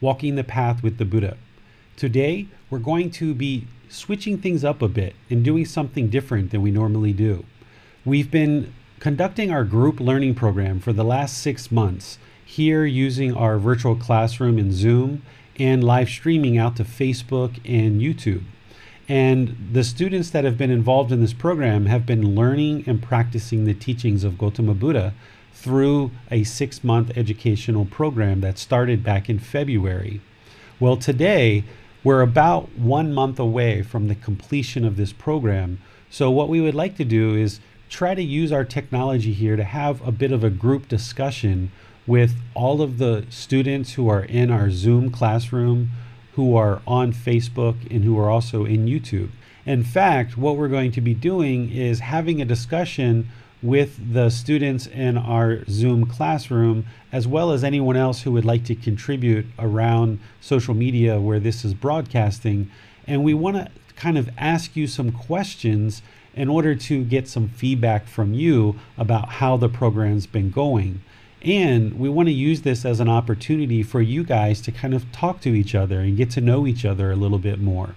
Walking the Path with the Buddha. Today, we're going to be switching things up a bit and doing something different than we normally do. We've been conducting our group learning program for the last six months here using our virtual classroom in Zoom and live streaming out to Facebook and YouTube. And the students that have been involved in this program have been learning and practicing the teachings of Gautama Buddha through a six month educational program that started back in February. Well, today we're about one month away from the completion of this program. So, what we would like to do is try to use our technology here to have a bit of a group discussion with all of the students who are in our Zoom classroom, who are on Facebook, and who are also in YouTube. In fact, what we're going to be doing is having a discussion with the students in our Zoom classroom, as well as anyone else who would like to contribute around social media where this is broadcasting. And we want to kind of ask you some questions in order to get some feedback from you about how the program's been going. And we want to use this as an opportunity for you guys to kind of talk to each other and get to know each other a little bit more.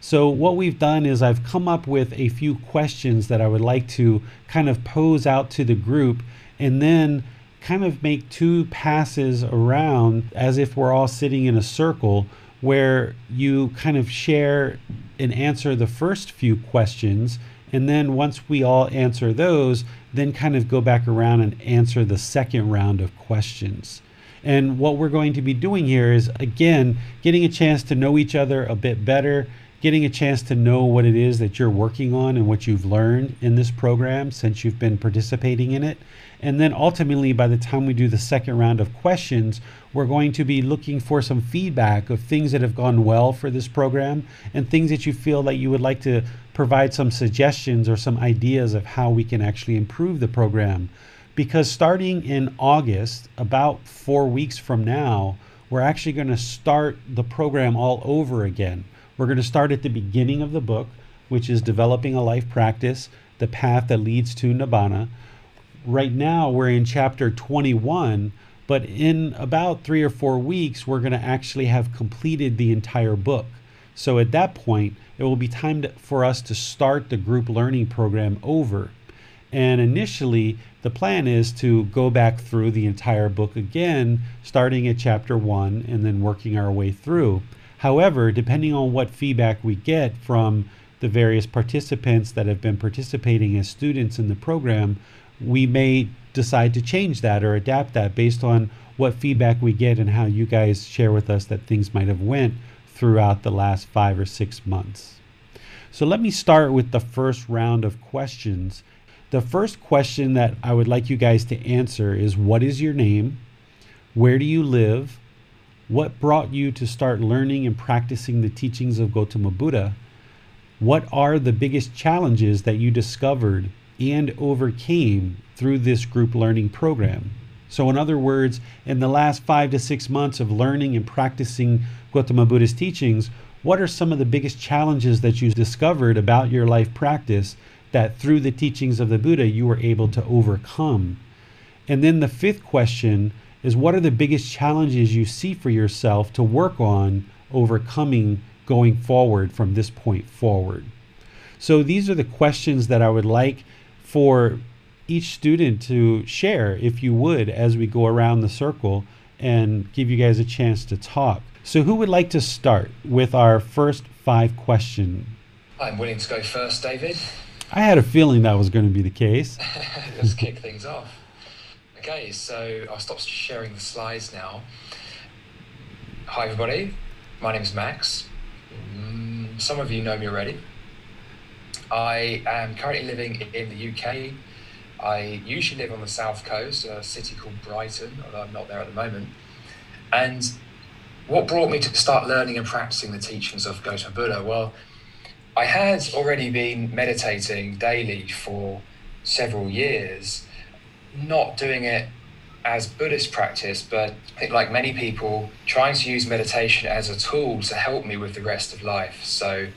So, what we've done is I've come up with a few questions that I would like to kind of pose out to the group and then kind of make two passes around as if we're all sitting in a circle where you kind of share and answer the first few questions. And then once we all answer those, then kind of go back around and answer the second round of questions. And what we're going to be doing here is, again, getting a chance to know each other a bit better getting a chance to know what it is that you're working on and what you've learned in this program since you've been participating in it. And then ultimately, by the time we do the second round of questions, we're going to be looking for some feedback of things that have gone well for this program and things that you feel that you would like to provide some suggestions or some ideas of how we can actually improve the program. Because starting in August, about four weeks from now, we're actually going to start the program all over again. We're going to start at the beginning of the book, which is developing a life practice, the path that leads to Nibbana. Right now, we're in chapter 21, but in about three or four weeks, we're going to actually have completed the entire book. So at that point, it will be time to, for us to start the group learning program over. And initially, the plan is to go back through the entire book again, starting at chapter one and then working our way through. However, depending on what feedback we get from the various participants that have been participating as students in the program, we may decide to change that or adapt that based on what feedback we get and how you guys share with us that things might have went throughout the last 5 or 6 months. So let me start with the first round of questions. The first question that I would like you guys to answer is what is your name? Where do you live? What brought you to start learning and practicing the teachings of Gautama Buddha? What are the biggest challenges that you discovered and overcame through this group learning program? So, in other words, in the last five to six months of learning and practicing Gautama Buddha's teachings, what are some of the biggest challenges that you discovered about your life practice that through the teachings of the Buddha you were able to overcome? And then the fifth question is what are the biggest challenges you see for yourself to work on overcoming going forward from this point forward? So these are the questions that I would like for each student to share, if you would, as we go around the circle and give you guys a chance to talk. So, who would like to start with our first five question? I'm willing to go first, David. I had a feeling that was going to be the case. Let's kick things off. Okay, so I'll stop sharing the slides now. Hi, everybody. My name is Max. Mm, some of you know me already. I am currently living in the UK. I usually live on the south coast, a city called Brighton, although I'm not there at the moment. And what brought me to start learning and practicing the teachings of Gautama Buddha? Well, I had already been meditating daily for several years, not doing it as Buddhist practice, but I think, like many people, trying to use meditation as a tool to help me with the rest of life. So,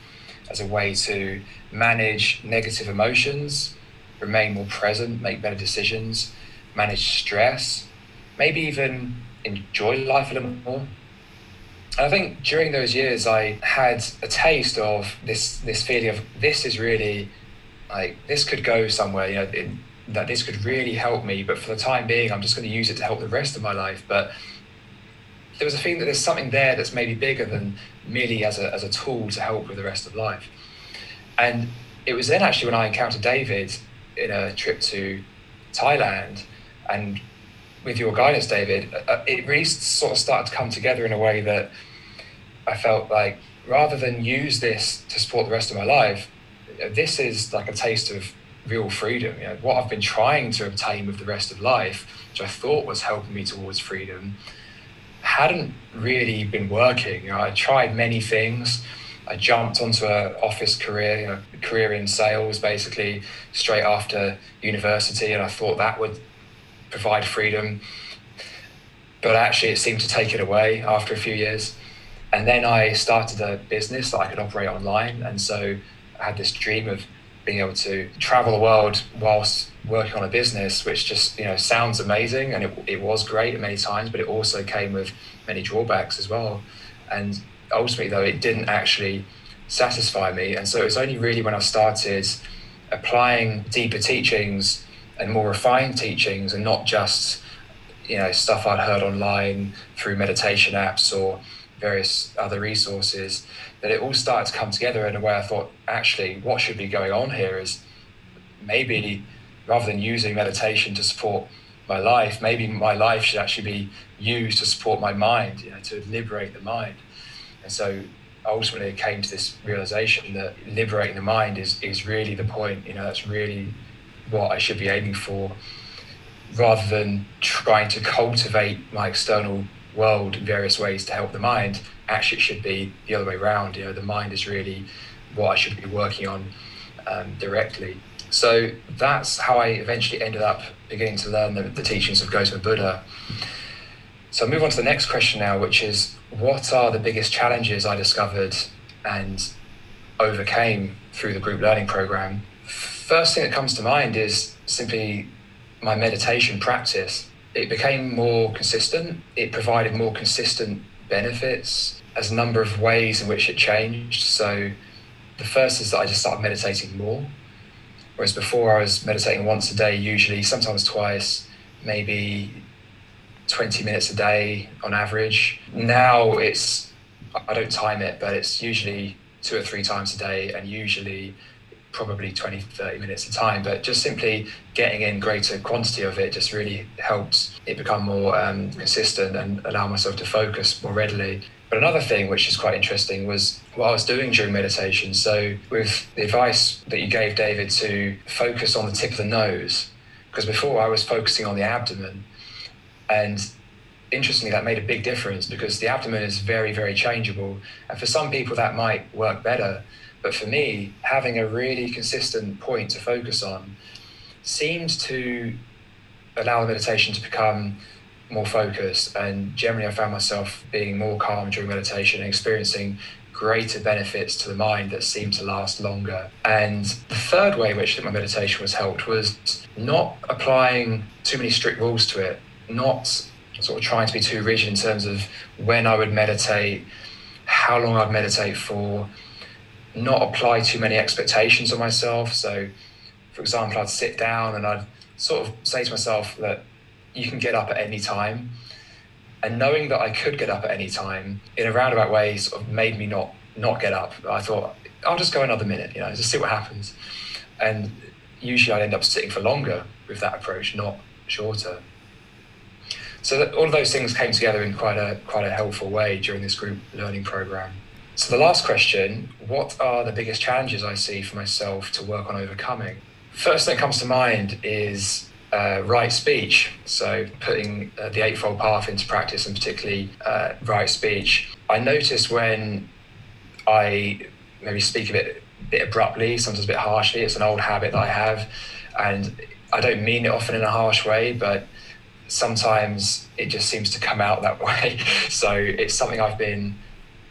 as a way to manage negative emotions, remain more present, make better decisions, manage stress, maybe even enjoy life a little more. And I think during those years, I had a taste of this this feeling of this is really like this could go somewhere. You know, it, that this could really help me, but for the time being, I'm just going to use it to help the rest of my life. But there was a feeling that there's something there that's maybe bigger than merely as a as a tool to help with the rest of life. And it was then actually when I encountered David in a trip to Thailand, and with your guidance, David, uh, uh, it really sort of started to come together in a way that I felt like rather than use this to support the rest of my life, this is like a taste of real freedom. You know, what I've been trying to obtain with the rest of life, which I thought was helping me towards freedom, hadn't really been working. You know, I tried many things. I jumped onto an office career, you know, career in sales, basically straight after university, and I thought that would provide freedom. But actually, it seemed to take it away after a few years. And then I started a business that I could operate online. And so I had this dream of being able to travel the world whilst working on a business, which just you know sounds amazing, and it, it was great many times, but it also came with many drawbacks as well. And ultimately, though, it didn't actually satisfy me. And so it was only really when I started applying deeper teachings and more refined teachings and not just you know stuff I'd heard online through meditation apps or various other resources that it all started to come together in a way I thought actually what should be going on here is maybe rather than using meditation to support my life maybe my life should actually be used to support my mind you know to liberate the mind. And so ultimately it came to this realization that liberating the mind is is really the point you know that's really what I should be aiming for rather than trying to cultivate my external world in various ways to help the mind actually it should be the other way around. You know the mind is really what I should be working on um, directly. So that's how I eventually ended up beginning to learn the, the teachings of Gautama Buddha. So I'll move on to the next question now which is what are the biggest challenges I discovered and overcame through the group learning program? First thing that comes to mind is simply my meditation practice. It became more consistent. It provided more consistent benefits as a number of ways in which it changed. So, the first is that I just started meditating more. Whereas before I was meditating once a day, usually, sometimes twice, maybe 20 minutes a day on average. Now it's, I don't time it, but it's usually two or three times a day and usually probably 20, 30 minutes of time, but just simply getting in greater quantity of it just really helps it become more um, consistent and allow myself to focus more readily. But another thing which is quite interesting was what I was doing during meditation. So, with the advice that you gave, David, to focus on the tip of the nose, because before I was focusing on the abdomen. And interestingly, that made a big difference because the abdomen is very, very changeable. And for some people, that might work better. But for me, having a really consistent point to focus on seems to allow the meditation to become more focused. And generally, I found myself being more calm during meditation and experiencing greater benefits to the mind that seemed to last longer. And the third way in which my meditation was helped was not applying too many strict rules to it, not sort of trying to be too rigid in terms of when I would meditate, how long I'd meditate for, not apply too many expectations on myself. So, for example, I'd sit down and I'd sort of say to myself that you can get up at any time. And knowing that I could get up at any time in a roundabout way sort of made me not not get up. I thought I'll just go another minute, you know, just see what happens. And usually I'd end up sitting for longer with that approach, not shorter. So all of those things came together in quite a quite a helpful way during this group learning program. So the last question: What are the biggest challenges I see for myself to work on overcoming? First thing that comes to mind is uh, right speech. So putting uh, the Eightfold Path into practice, and particularly uh, right speech. I notice when I maybe speak a bit, bit abruptly, sometimes a bit harshly. It's an old habit that I have, and I don't mean it often in a harsh way, but sometimes it just seems to come out that way. so it's something I've been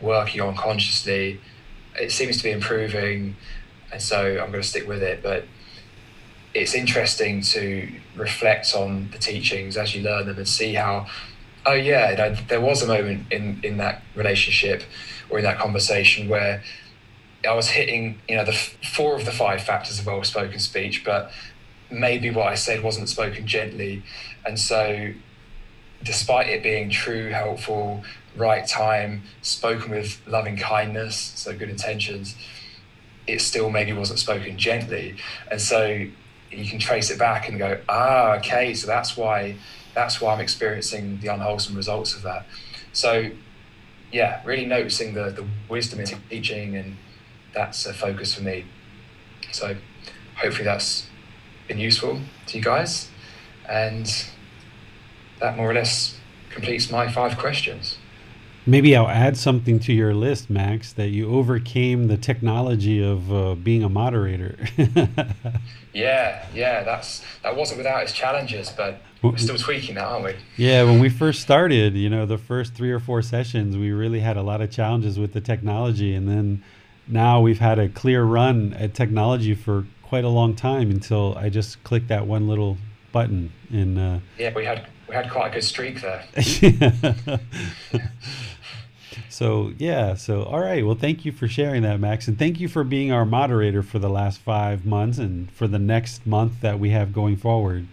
working on consciously. It seems to be improving, and so I'm going to stick with it. But it's interesting to reflect on the teachings as you learn them and see how, oh yeah, there was a moment in in that relationship or in that conversation where I was hitting, you know, the four of the five factors of well-spoken speech, but maybe what I said wasn't spoken gently, and so despite it being true, helpful, right time, spoken with loving kindness, so good intentions, it still maybe wasn't spoken gently, and so you can trace it back and go, ah, okay, so that's why that's why I'm experiencing the unwholesome results of that. So yeah, really noticing the, the wisdom in teaching, and that's a focus for me. So hopefully that's been useful to you guys. And that more or less completes my five questions. Maybe I'll add something to your list, Max, that you overcame the technology of uh, being a moderator. yeah, yeah, that's that wasn't without its challenges, but we're still tweaking that, aren't we? Yeah, when we first started, you know, the first three or four sessions, we really had a lot of challenges with the technology, and then now we've had a clear run at technology for quite a long time until I just clicked that one little button. And uh, yeah, we had we had quite a good streak there. so yeah, so all right. Well, thank you for sharing that, Max, and thank you for being our moderator for the last five months and for the next month that we have going forward.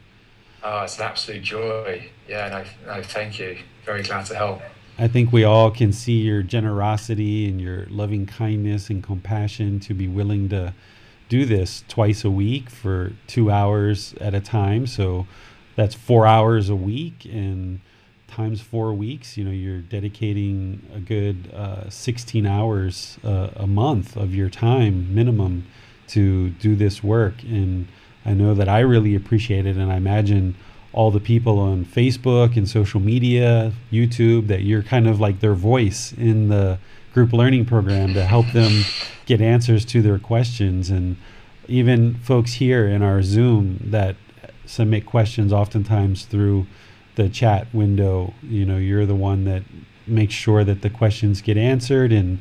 Oh, it's an absolute joy. Yeah, no, no, thank you. Very glad to help. I think we all can see your generosity and your loving kindness and compassion to be willing to do this twice a week for two hours at a time. So that's four hours a week and times four weeks you know you're dedicating a good uh, 16 hours uh, a month of your time minimum to do this work. And i know that i really appreciate it and i imagine all the people on facebook and social media youtube that you're kind of like their voice in the group learning program to help them get answers to their questions. And even folks here in our zoom that submit questions oftentimes through the chat window. You know, you're the one that makes sure that the questions get answered and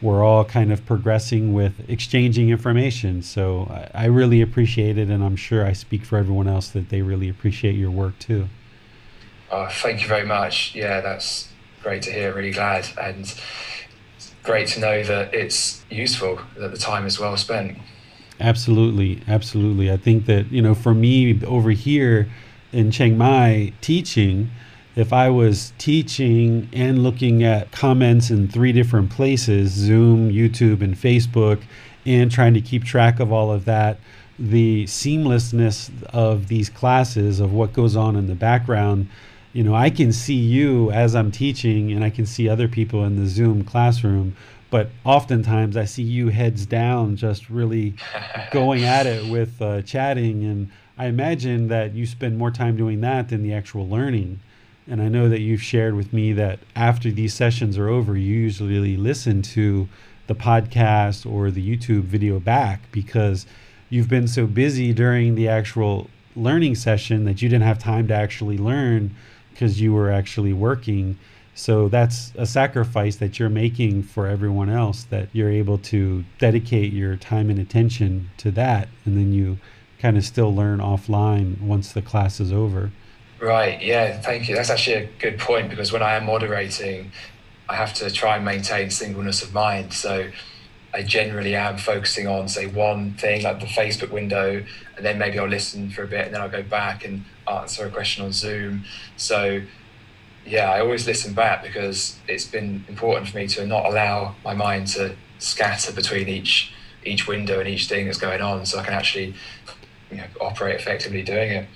we're all kind of progressing with exchanging information. So I, I really appreciate it, and I'm sure I speak for everyone else that they really appreciate your work too. Oh, thank you very much. Yeah, that's great to hear. Really glad, and great to know that it's useful. That the time is well spent. Absolutely, absolutely. I think that you know, for me over here in Chiang Mai teaching, if I was teaching and looking at comments in three different places Zoom, YouTube, and Facebook, and trying to keep track of all of that, the seamlessness of these classes, of what goes on in the background, you know, I can see you as I'm teaching, and I can see other people in the Zoom classroom but oftentimes I see you heads down, just really going at it with uh, chatting. And I imagine that you spend more time doing that than the actual learning. And I know that you've shared with me that after these sessions are over, you usually listen to the podcast or the YouTube video back because you've been so busy during the actual learning session that you didn't have time to actually learn because you were actually working so that's a sacrifice that you're making for everyone else that you're able to dedicate your time and attention to that. And then you kind of still learn offline once the class is over. Right. Yeah. Thank you. That's actually a good point because when I am moderating, I have to try and maintain singleness of mind. So I generally am focusing on, say, one thing like the Facebook window, and then maybe I'll listen for a bit and then I'll go back and answer a question on Zoom. So yeah, I always listen back because it's been important for me to not allow my mind to scatter between each each window and each thing that's going on, so I can actually you know, operate effectively doing it.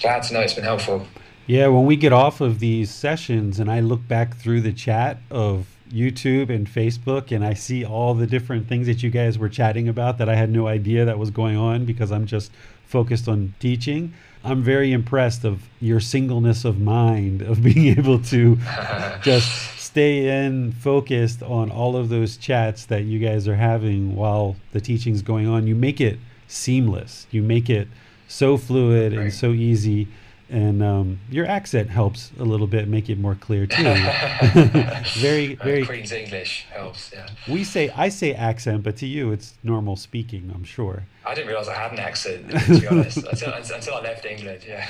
Glad to know it's been helpful. Yeah, when we get off of these sessions and I look back through the chat of YouTube and Facebook and I see all the different things that you guys were chatting about that I had no idea that was going on because I'm just focused on teaching. I'm very impressed of your singleness of mind of being able to just stay in focused on all of those chats that you guys are having while the teaching's going on. You make it seamless. You make it so fluid right. and so easy and um, your accent helps a little bit make it more clear too. Very very queen's english helps yeah. We say i say accent but to you it's normal speaking i'm sure. I didn't realize i had an accent to be honest until, until i left england yeah.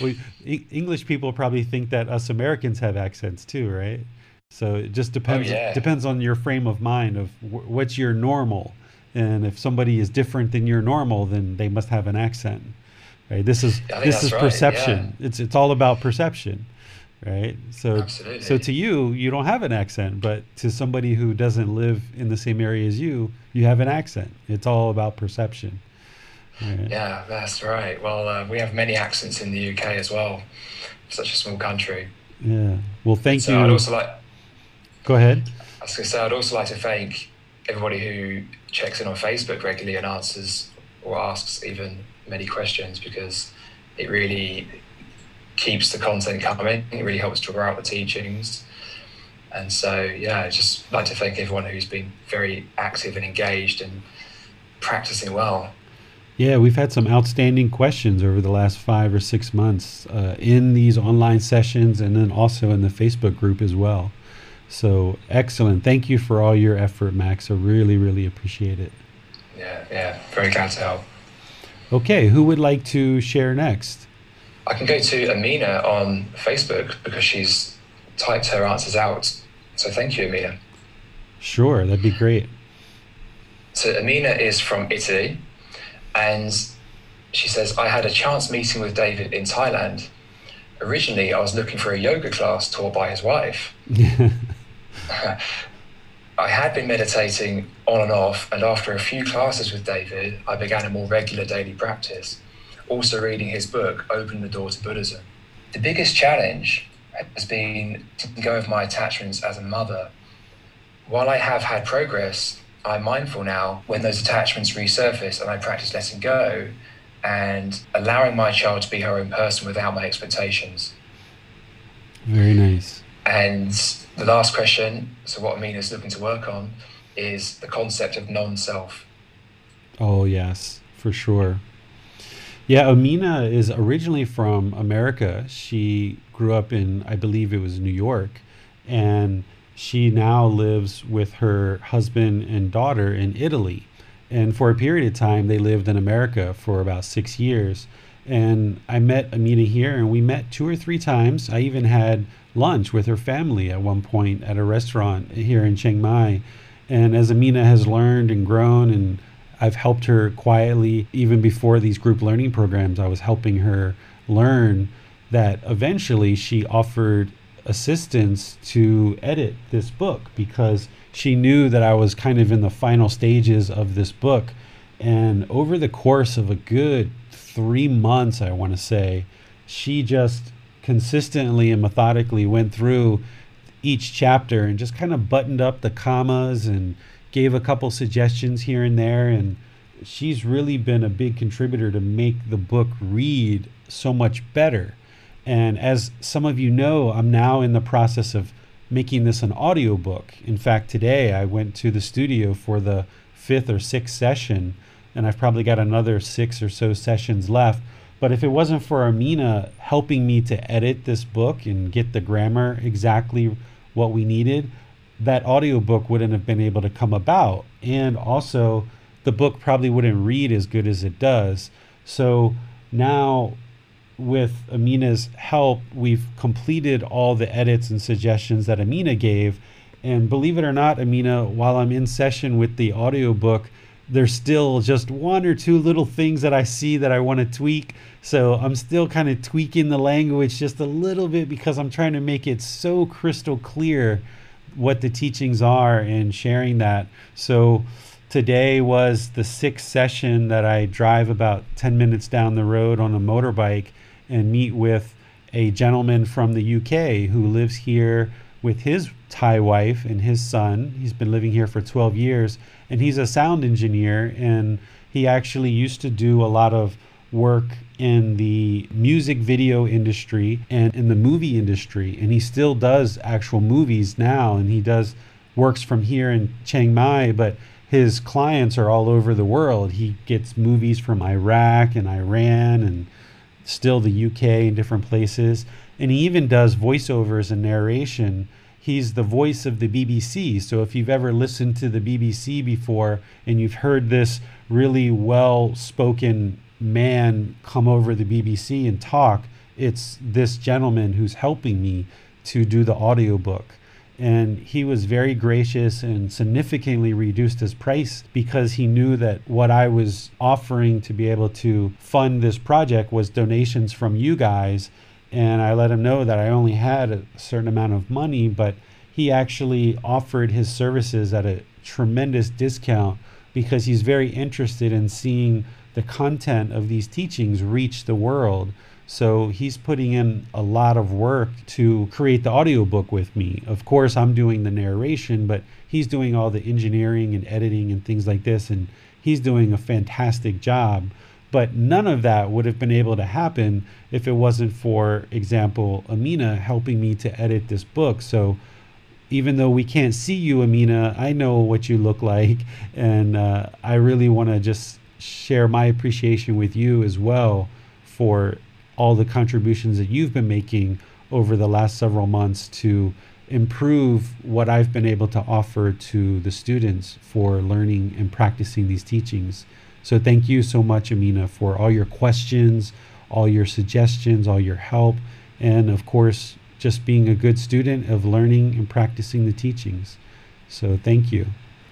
We, e- english people probably think that us americans have accents too right? So it just depends oh, yeah. depends on your frame of mind of w- what's your normal. And if somebody is different than your normal then they must have an accent right this is this is right. perception yeah. it's it's all about perception right so Absolutely. so to you you don't have an accent but to somebody who doesn't live in the same area as you you have an accent it's all about perception right? yeah that's right well uh, we have many accents in the uk as well such a small country yeah well thank so you i'd also like go ahead i was going to say i'd also like to thank everybody who checks in on facebook regularly and answers or asks even many questions because it really keeps the content coming. It really helps draw out the teachings. And so, yeah, I just like to thank everyone who's been very active and engaged and practicing well. Yeah, we've had some outstanding questions over the last five or six months uh, in these online sessions and then also in the Facebook group as well. So excellent. Thank you for all your effort, Max. I really, really appreciate it. Yeah, yeah, very glad to help. Okay, who would like to share next? I can go to Amina on Facebook because she's typed her answers out. So thank you, Amina. Sure, that'd be great. So Amina is from Italy and she says, I had a chance meeting with David in Thailand. Originally, I was looking for a yoga class taught by his wife. I had been meditating on and off, and after a few classes with David, I began a more regular daily practice. Also, reading his book opened the door to Buddhism. The biggest challenge has been to go with my attachments as a mother. While I have had progress, I'm mindful now when those attachments resurface and I practice letting go and allowing my child to be her own person without my expectations. Very nice. And the last question, so what Amina is looking to work on, is the concept of non self. Oh, yes, for sure. Yeah, Amina is originally from America. She grew up in, I believe it was New York, and she now lives with her husband and daughter in Italy. And for a period of time, they lived in America for about six years. And I met Amina here, and we met two or three times. I even had lunch with her family at one point at a restaurant here in Chiang Mai. And as Amina has learned and grown, and I've helped her quietly, even before these group learning programs, I was helping her learn that eventually she offered assistance to edit this book because she knew that I was kind of in the final stages of this book. And over the course of a good three months, I want to say, she just consistently and methodically went through each chapter and just kind of buttoned up the commas and gave a couple suggestions here and there and she's really been a big contributor to make the book read so much better. And as some of you know i'm now in the process of making this an audiobook. In fact today i went to the studio for the fifth or sixth session and i've probably got another six or so sessions left but if it wasn't for Amina helping me to edit this book and get the grammar exactly what we needed, that audiobook wouldn't have been able to come about. And also, the book probably wouldn't read as good as it does. So now, with Amina's help, we've completed all the edits and suggestions that Amina gave. And believe it or not, Amina, while I'm in session with the audiobook, there's still just one or two little things that I see that I want to tweak. So I'm still kind of tweaking the language just a little bit because I'm trying to make it so crystal clear what the teachings are and sharing that. So today was the sixth session that I drive about 10 minutes down the road on a motorbike and meet with a gentleman from the UK who lives here with his Thai wife and his son. He's been living here for 12 years and he's a sound engineer and he actually used to do a lot of work in the music video industry and in the movie industry and he still does actual movies now and he does works from here in Chiang Mai but his clients are all over the world. He gets movies from Iraq and Iran and still the UK and different places. And he even does voiceovers and narration. He's the voice of the BBC. So if you've ever listened to the BBC before and you've heard this really well spoken man come over the BBC and talk, it's this gentleman who's helping me to do the audiobook and he was very gracious and significantly reduced his price because he knew that what I was offering to be able to fund this project was donations from you guys and I let him know that I only had a certain amount of money but he actually offered his services at a tremendous discount because he's very interested in seeing the content of these teachings reach the world so he's putting in a lot of work to create the audiobook with me. Of course, I'm doing the narration, but he's doing all the engineering and editing and things like this, and he's doing a fantastic job. But none of that would have been able to happen if it wasn't for example Amina helping me to edit this book. So even though we can't see you, Amina, I know what you look like, and uh, I really want to just share my appreciation with you as well for all the contributions that you've been making over the last several months to improve what I've been able to offer to the students for learning and practicing these teachings. So thank you so much, Amina, for all your questions, all your suggestions, all your help, and of course, just being a good student of learning and practicing the teachings. So thank you.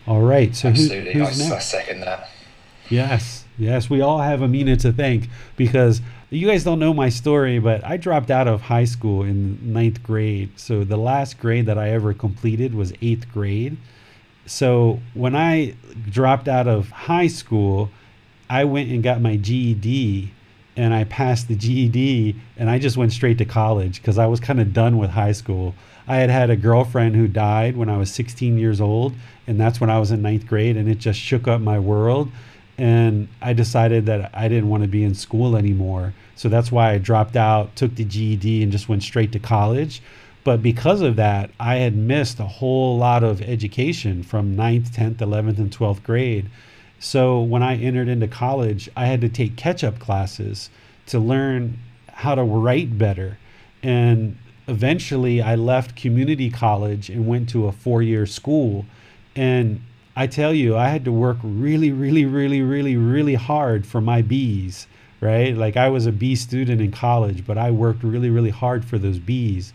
All right. So Absolutely. Who, who's I, next? I second that. Yes. Yes. We all have Amina to thank because you guys don't know my story, but I dropped out of high school in ninth grade. So the last grade that I ever completed was eighth grade. So when I dropped out of high school, I went and got my GED and I passed the GED and I just went straight to college because I was kind of done with high school. I had had a girlfriend who died when I was 16 years old, and that's when I was in ninth grade, and it just shook up my world and I decided that I didn't want to be in school anymore. So that's why I dropped out, took the GED, and just went straight to college. But because of that, I had missed a whole lot of education from ninth, 10th, 11th, and 12th grade. So when I entered into college, I had to take catch up classes to learn how to write better. And eventually, I left community college and went to a four year school. And I tell you, I had to work really, really, really, really, really hard for my B's, right? Like I was a B student in college, but I worked really, really hard for those B's.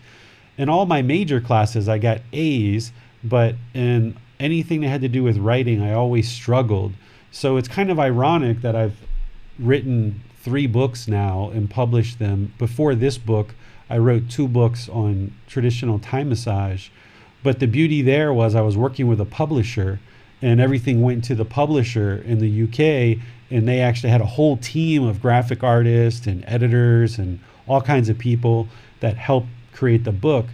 In all my major classes, I got A's, but in anything that had to do with writing, I always struggled. So it's kind of ironic that I've written three books now and published them. Before this book, I wrote two books on traditional Thai massage. But the beauty there was I was working with a publisher and everything went to the publisher in the UK and they actually had a whole team of graphic artists and editors and all kinds of people that helped create the book.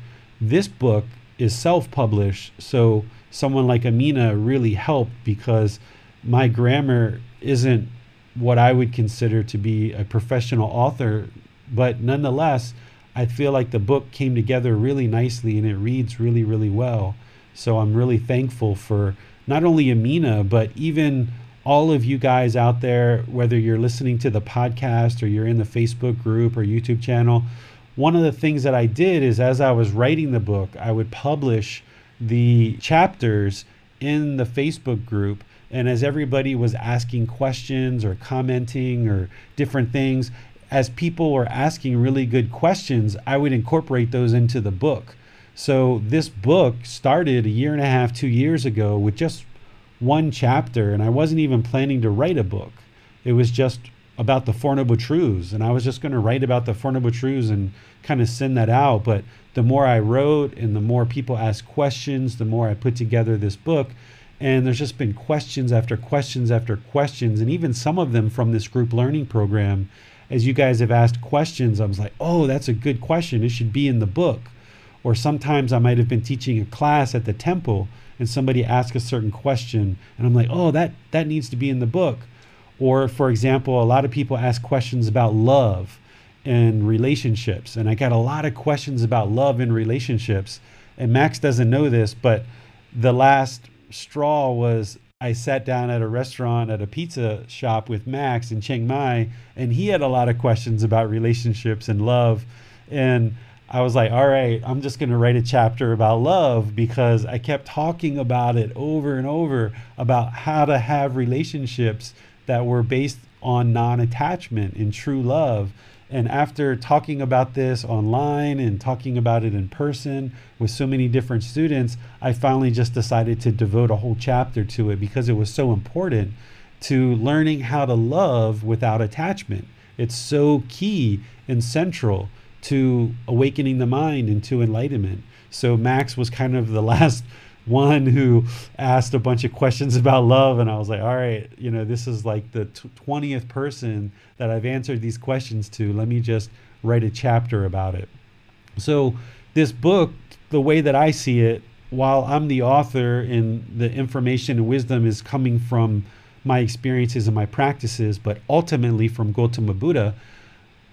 This book is self-published, so someone like Amina really helped because my grammar isn't what I would consider to be a professional author, but nonetheless, I feel like the book came together really nicely and it reads really, really well. So I'm really thankful for not only Amina, but even all of you guys out there, whether you're listening to the podcast or you're in the Facebook group or YouTube channel, one of the things that I did is as I was writing the book, I would publish the chapters in the Facebook group. And as everybody was asking questions or commenting or different things, as people were asking really good questions, I would incorporate those into the book. So this book started a year and a half, two years ago with just one chapter, and I wasn't even planning to write a book. It was just about the Four Noble Truths, and I was just going to write about the Four Noble Truths and kind of send that out. But the more I wrote, and the more people asked questions, the more I put together this book. And there's just been questions after questions after questions, and even some of them from this group learning program. As you guys have asked questions, I was like, oh, that's a good question. It should be in the book. Or sometimes I might have been teaching a class at the temple and somebody asks a certain question and I'm like, "Oh, that that needs to be in the book." Or for example, a lot of people ask questions about love and relationships and I got a lot of questions about love and relationships. And Max doesn't know this, but the last straw was I sat down at a restaurant at a pizza shop with Max in Chiang Mai, and he had a lot of questions about relationships and love. And I was like, all right, I'm just going to write a chapter about love because I kept talking about it over and over about how to have relationships that were based on non attachment and true love. And after talking about this online and talking about it in person with so many different students, I finally just decided to devote a whole chapter to it because it was so important to learning how to love without attachment. It's so key and central to awakening the mind and to enlightenment. So Max was kind of the last one who asked a bunch of questions about love and I was like, "All right, you know, this is like the 20th person that I've answered these questions to. Let me just write a chapter about it." So this book, the way that I see it, while I'm the author and the information and wisdom is coming from my experiences and my practices, but ultimately from Gautama Buddha,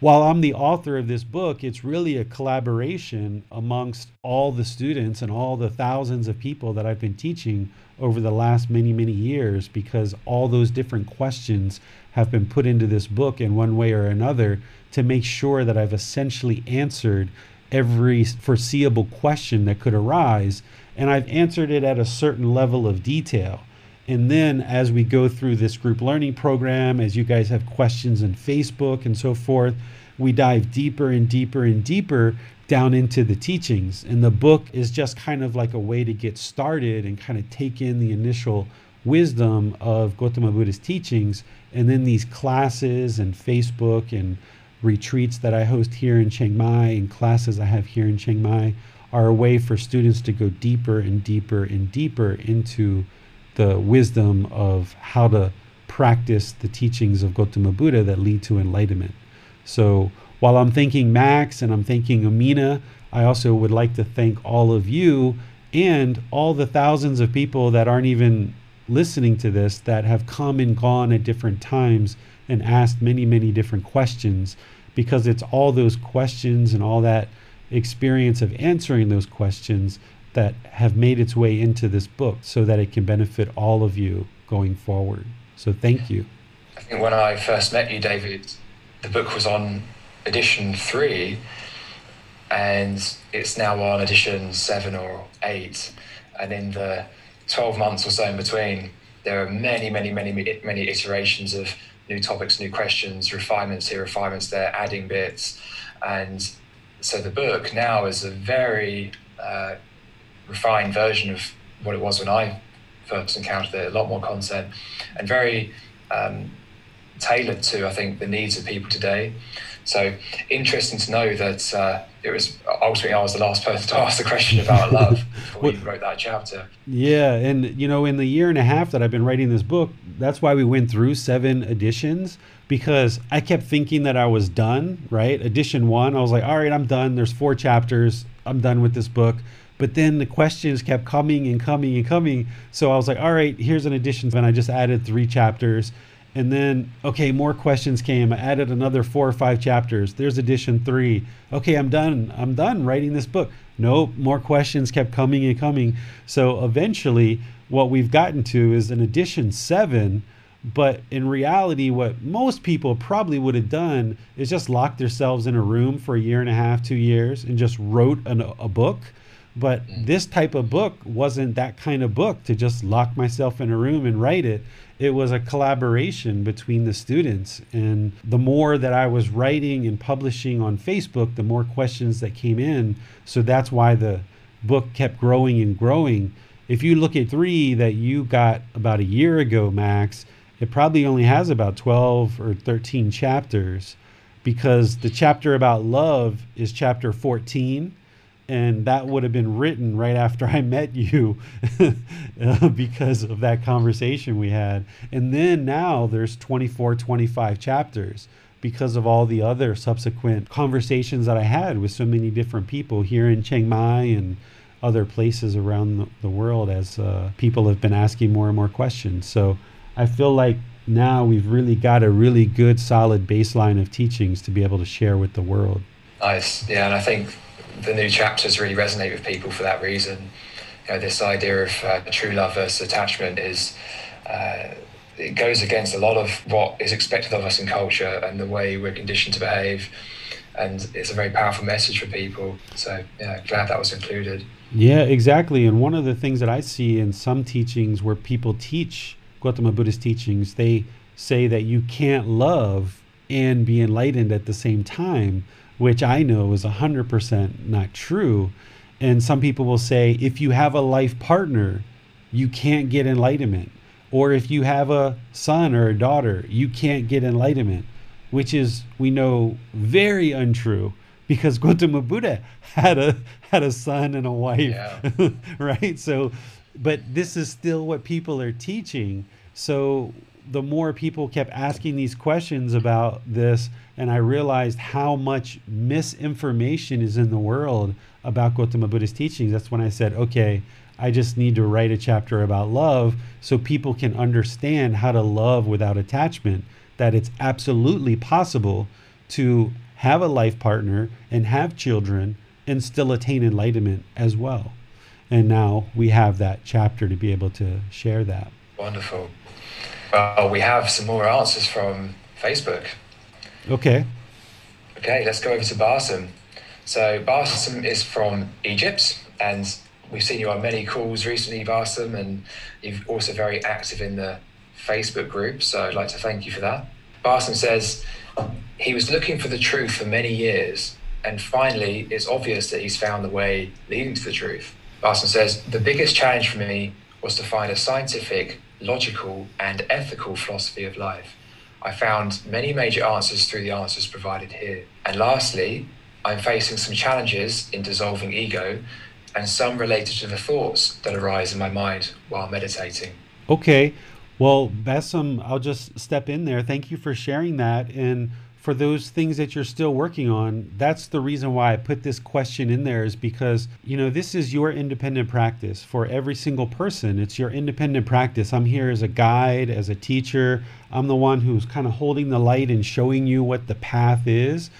while I'm the author of this book, it's really a collaboration amongst all the students and all the thousands of people that I've been teaching over the last many, many years because all those different questions have been put into this book in one way or another to make sure that I've essentially answered every foreseeable question that could arise. And I've answered it at a certain level of detail. And then as we go through this group learning program, as you guys have questions in Facebook and so forth, we dive deeper and deeper and deeper down into the teachings. And the book is just kind of like a way to get started and kind of take in the initial wisdom of Gautama Buddha's teachings. And then these classes and Facebook and retreats that I host here in Chiang Mai and classes I have here in Chiang Mai are a way for students to go deeper and deeper and deeper into the wisdom of how to practice the teachings of Gautama Buddha that lead to enlightenment. So while I'm thanking Max and I'm thanking Amina, I also would like to thank all of you and all the thousands of people that aren't even listening to this that have come and gone at different times and asked many, many different questions because it's all those questions and all that experience of answering those questions that have made its way into this book so that it can benefit all of you going forward. So thank you. I think when I first met you, David, the book was on edition three, and it's now on edition seven or eight. And in the 12 months or so in between, there are many, many, many, many iterations of new topics, new questions, refinements here, refinements there, adding bits. And so the book now is a very uh, refined version of what it was when I first encountered it. A lot more content and very um, tailored to, I think, the needs of people today. So interesting to know that uh, it was ultimately I was the last person to ask the question about love before you wrote that chapter. Yeah, and you know, in the year and a half that I've been writing this book, that's why we went through seven editions because I kept thinking that I was done. Right, edition one, I was like, all right, I'm done. There's four chapters. I'm done with this book. But then the questions kept coming and coming and coming. So I was like, all right, here's an addition. And I just added three chapters. And then, okay, more questions came. I added another four or five chapters. There's edition three. Okay, I'm done. I'm done writing this book. Nope, more questions kept coming and coming. So eventually, what we've gotten to is an edition seven. But in reality, what most people probably would have done is just locked themselves in a room for a year and a half, two years, and just wrote an, a book but mm. this type of book wasn't that kind of book to just lock myself in a room and write it. It was a collaboration between the students. And the more that I was writing and publishing on Facebook, the more questions that came in. So that's why the book kept growing and growing. if you look at three that you got about a year ago, Max, it probably only has about 12 or 13 chapters because the chapter about love is chapter 14 and that would have been written right after I met you because of that conversation we had. And then now there's 24, 25 chapters because of all the other subsequent conversations that I had with so many different people here in Chiang Mai and other places around the, the world as uh, people have been asking more and more questions. So I feel like now we've really got a really good, solid baseline of teachings to be able to share with the world. Nice. Yeah, and I think the new chapters really resonate with people for that reason. You know, this idea of uh, true love versus attachment is. Uh, it goes against a lot of what is expected of us in culture and the way we're conditioned to behave. And it's a very powerful message for people. So, yeah, glad that was included. Yeah, exactly. And one of the things that I see in some teachings where people teach Gautama Buddhist teachings, they say that you can't love and be enlightened at the same time, which I know is 100% not true. And some people will say if you have a life partner, you can't get enlightenment. Or if you have a son or a daughter, you can't get enlightenment, which is, we know, very untrue because Gautama Buddha had a had a son and a wife, yeah. right? So, but this is still what people are teaching. So the more people kept asking these questions about this, and I realized how much misinformation is in the world about Gautama Buddha's teachings. That's when I said, okay, I just need to write a chapter about love so people can understand how to love without attachment, that it's absolutely possible to have a life partner and have children and still attain enlightenment as well. And now we have that chapter to be able to share that. Wonderful. Well, we have some more answers from Facebook. Okay. Okay, let's go over to Barsam. So Barsam is from Egypt and we've seen you on many calls recently, Barsam, and you're also very active in the Facebook group. So I'd like to thank you for that. Barsam says he was looking for the truth for many years, and finally, it's obvious that he's found the way leading to the truth. Barsam says the biggest challenge for me was to find a scientific, logical, and ethical philosophy of life. I found many major answers through the answers provided here. And lastly, I'm facing some challenges in dissolving ego and some related to the thoughts that arise in my mind while meditating. Okay. Well, Bassam, I'll just step in there. Thank you for sharing that. And for those things that you're still working on, that's the reason why I put this question in there is because, you know, this is your independent practice for every single person. It's your independent practice. I'm here as a guide, as a teacher. I'm the one who's kind of holding the light and showing you what the path is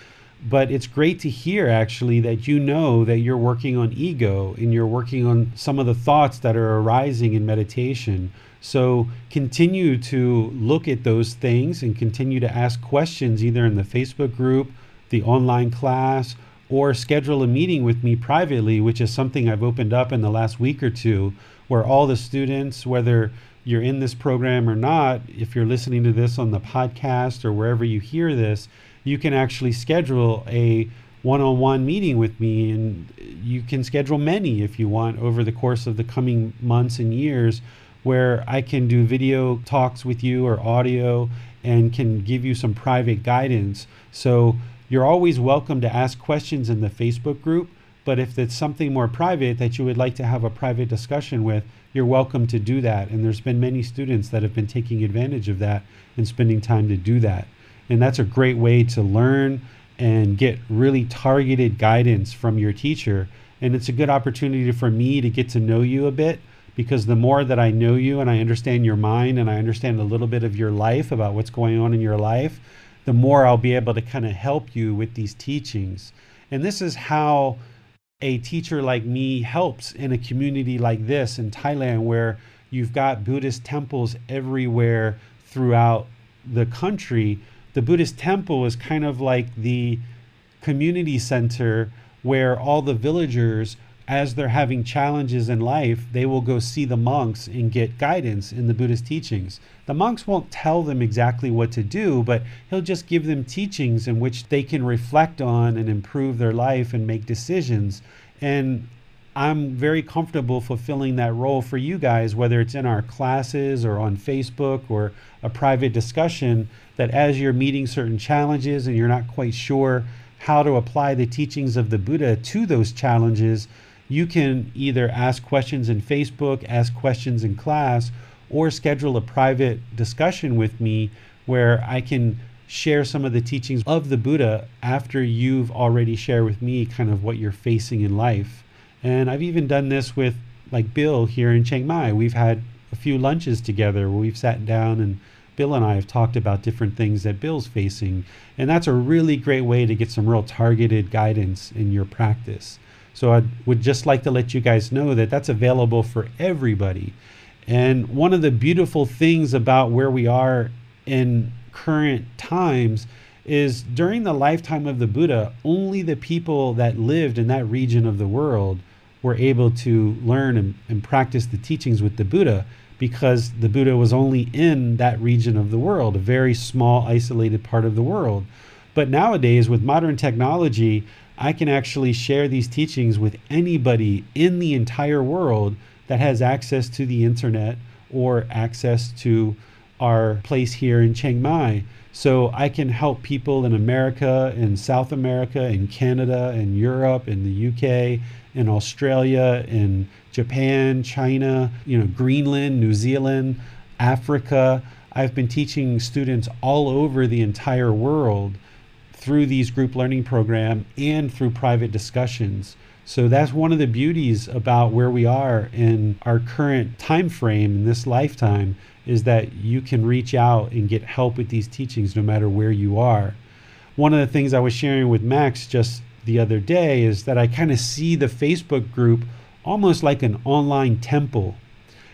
but it's great to hear actually that you know that you're working on ego and you're working on some of the thoughts that are arising in meditation. So continue to look at those things and continue to ask questions either in the Facebook group, the online class, or schedule a meeting with me privately, which is something I've opened up in the last week or two, where all the students, whether you're in this program or not, if you're listening to this on the podcast or wherever you hear this, you can actually schedule a one-on-one meeting with me and you can schedule many if you want over the course of the coming months and years where I can do video talks with you or audio and can give you some private guidance. So you're always welcome to ask questions in the Facebook group, but if it's something more private that you would like to have a private discussion with, you're welcome to do that. And there's been many students that have been taking advantage of that and spending time to do that. And that's a great way to learn and get really targeted guidance from your teacher. And it's a good opportunity for me to get to know you a bit because the more that I know you and I understand your mind and I understand a little bit of your life about what's going on in your life, the more I'll be able to kind of help you with these teachings. And this is how a teacher like me helps in a community like this in Thailand, where you've got Buddhist temples everywhere throughout the country the Buddhist temple is kind of like the community center where all the villagers as they're having challenges in life, they will go see the monks and get guidance in the Buddhist teachings. The monks won't tell them exactly what to do, but he'll just give them teachings in which they can reflect on and improve their life and make decisions. And I'm very comfortable fulfilling that role for you guys, whether it's in our classes or on Facebook or a private discussion, that as you're meeting certain challenges and you're not quite sure how to apply the teachings of the Buddha to those challenges, you can either ask questions in Facebook, ask questions in class, or schedule a private discussion with me where I can share some of the teachings of the Buddha after you've already shared with me kind of what you're facing in life. And I've even done this with like Bill here in Chiang Mai. We've had a few lunches together where we've sat down and Bill and I have talked about different things that Bill's facing. And that's a really great way to get some real targeted guidance in your practice. So I would just like to let you guys know that that's available for everybody. And one of the beautiful things about where we are in current times is during the lifetime of the Buddha, only the people that lived in that region of the world were able to learn and, and practice the teachings with the Buddha because the Buddha was only in that region of the world, a very small, isolated part of the world. But nowadays, with modern technology, I can actually share these teachings with anybody in the entire world that has access to the internet or access to our place here in Chiang Mai. So I can help people in America, in South America, in Canada, in Europe, in the UK, in Australia, in Japan, China, you know, Greenland, New Zealand, Africa. I've been teaching students all over the entire world through these group learning program and through private discussions. So that's one of the beauties about where we are in our current time frame in this lifetime is that you can reach out and get help with these teachings no matter where you are. One of the things I was sharing with Max just the other day is that I kind of see the Facebook group almost like an online temple.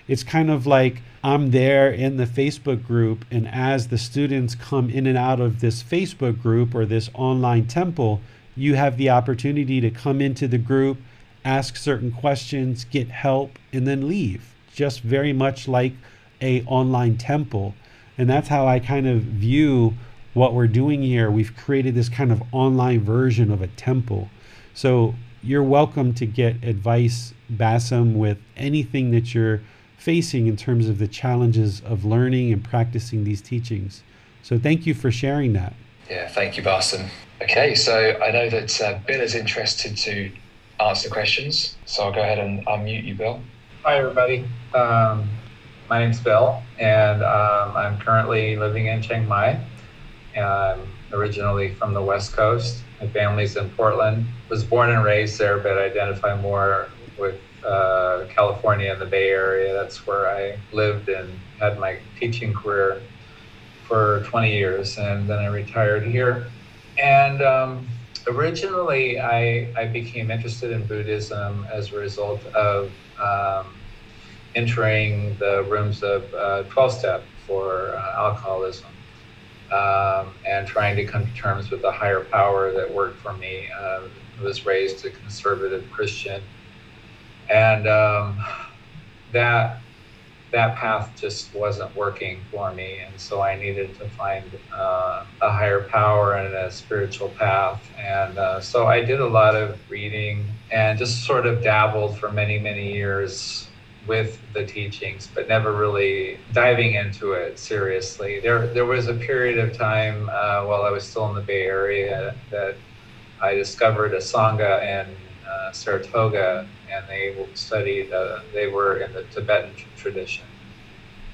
It's kind of like I'm there in the Facebook group, and as the students come in and out of this Facebook group or this online temple, you have the opportunity to come into the group, ask certain questions, get help, and then leave. Just very much like a online temple. And that's how I kind of view what we're doing here. We've created this kind of online version of a temple. So you're welcome to get advice, Bassam, with anything that you're facing in terms of the challenges of learning and practicing these teachings. So thank you for sharing that. Yeah, thank you, Bassam. Okay, so I know that uh, Bill is interested to answer questions, so I'll go ahead and unmute you, Bill. Hi, everybody. Um, my name's Bill, and um, I'm currently living in Chiang Mai. I'm originally from the West Coast, my family's in Portland. Was born and raised there, but I identify more with uh, California and the Bay Area. That's where I lived and had my teaching career for 20 years, and then I retired here. And um, originally, I, I became interested in Buddhism as a result of um, entering the rooms of 12 uh, step for uh, alcoholism um, and trying to come to terms with a higher power that worked for me. Uh, I was raised a conservative Christian, and um, that that path just wasn't working for me, and so I needed to find uh, a higher power and a spiritual path. And uh, so I did a lot of reading and just sort of dabbled for many many years with the teachings, but never really diving into it seriously. There, there was a period of time uh, while I was still in the Bay Area that I discovered a sangha in uh, Saratoga, and they studied. Uh, they were in the Tibetan tradition,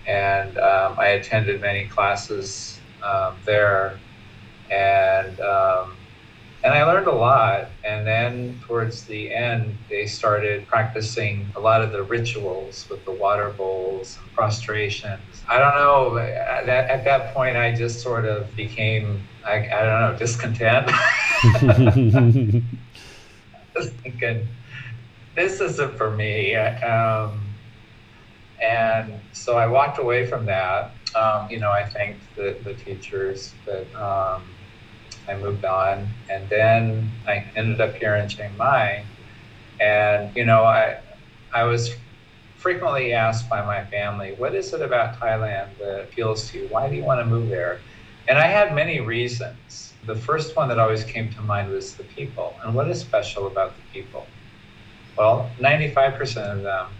and um, I attended many classes um, there, and um, and I learned a lot. And then towards the end, they started practicing a lot of the rituals with the water bowls and prostrations. I don't know. At that, at that point, I just sort of became, I, I don't know, discontent. just thinking, this isn't for me. Um, and so I walked away from that. Um, you know, I thanked the, the teachers but um, I moved on, and then I ended up here in Chiang Mai. And you know, I I was frequently asked by my family, "What is it about Thailand that appeals to you? Why do you want to move there?" And I had many reasons. The first one that always came to mind was the people, and what is special about the people. Well, 95% of them,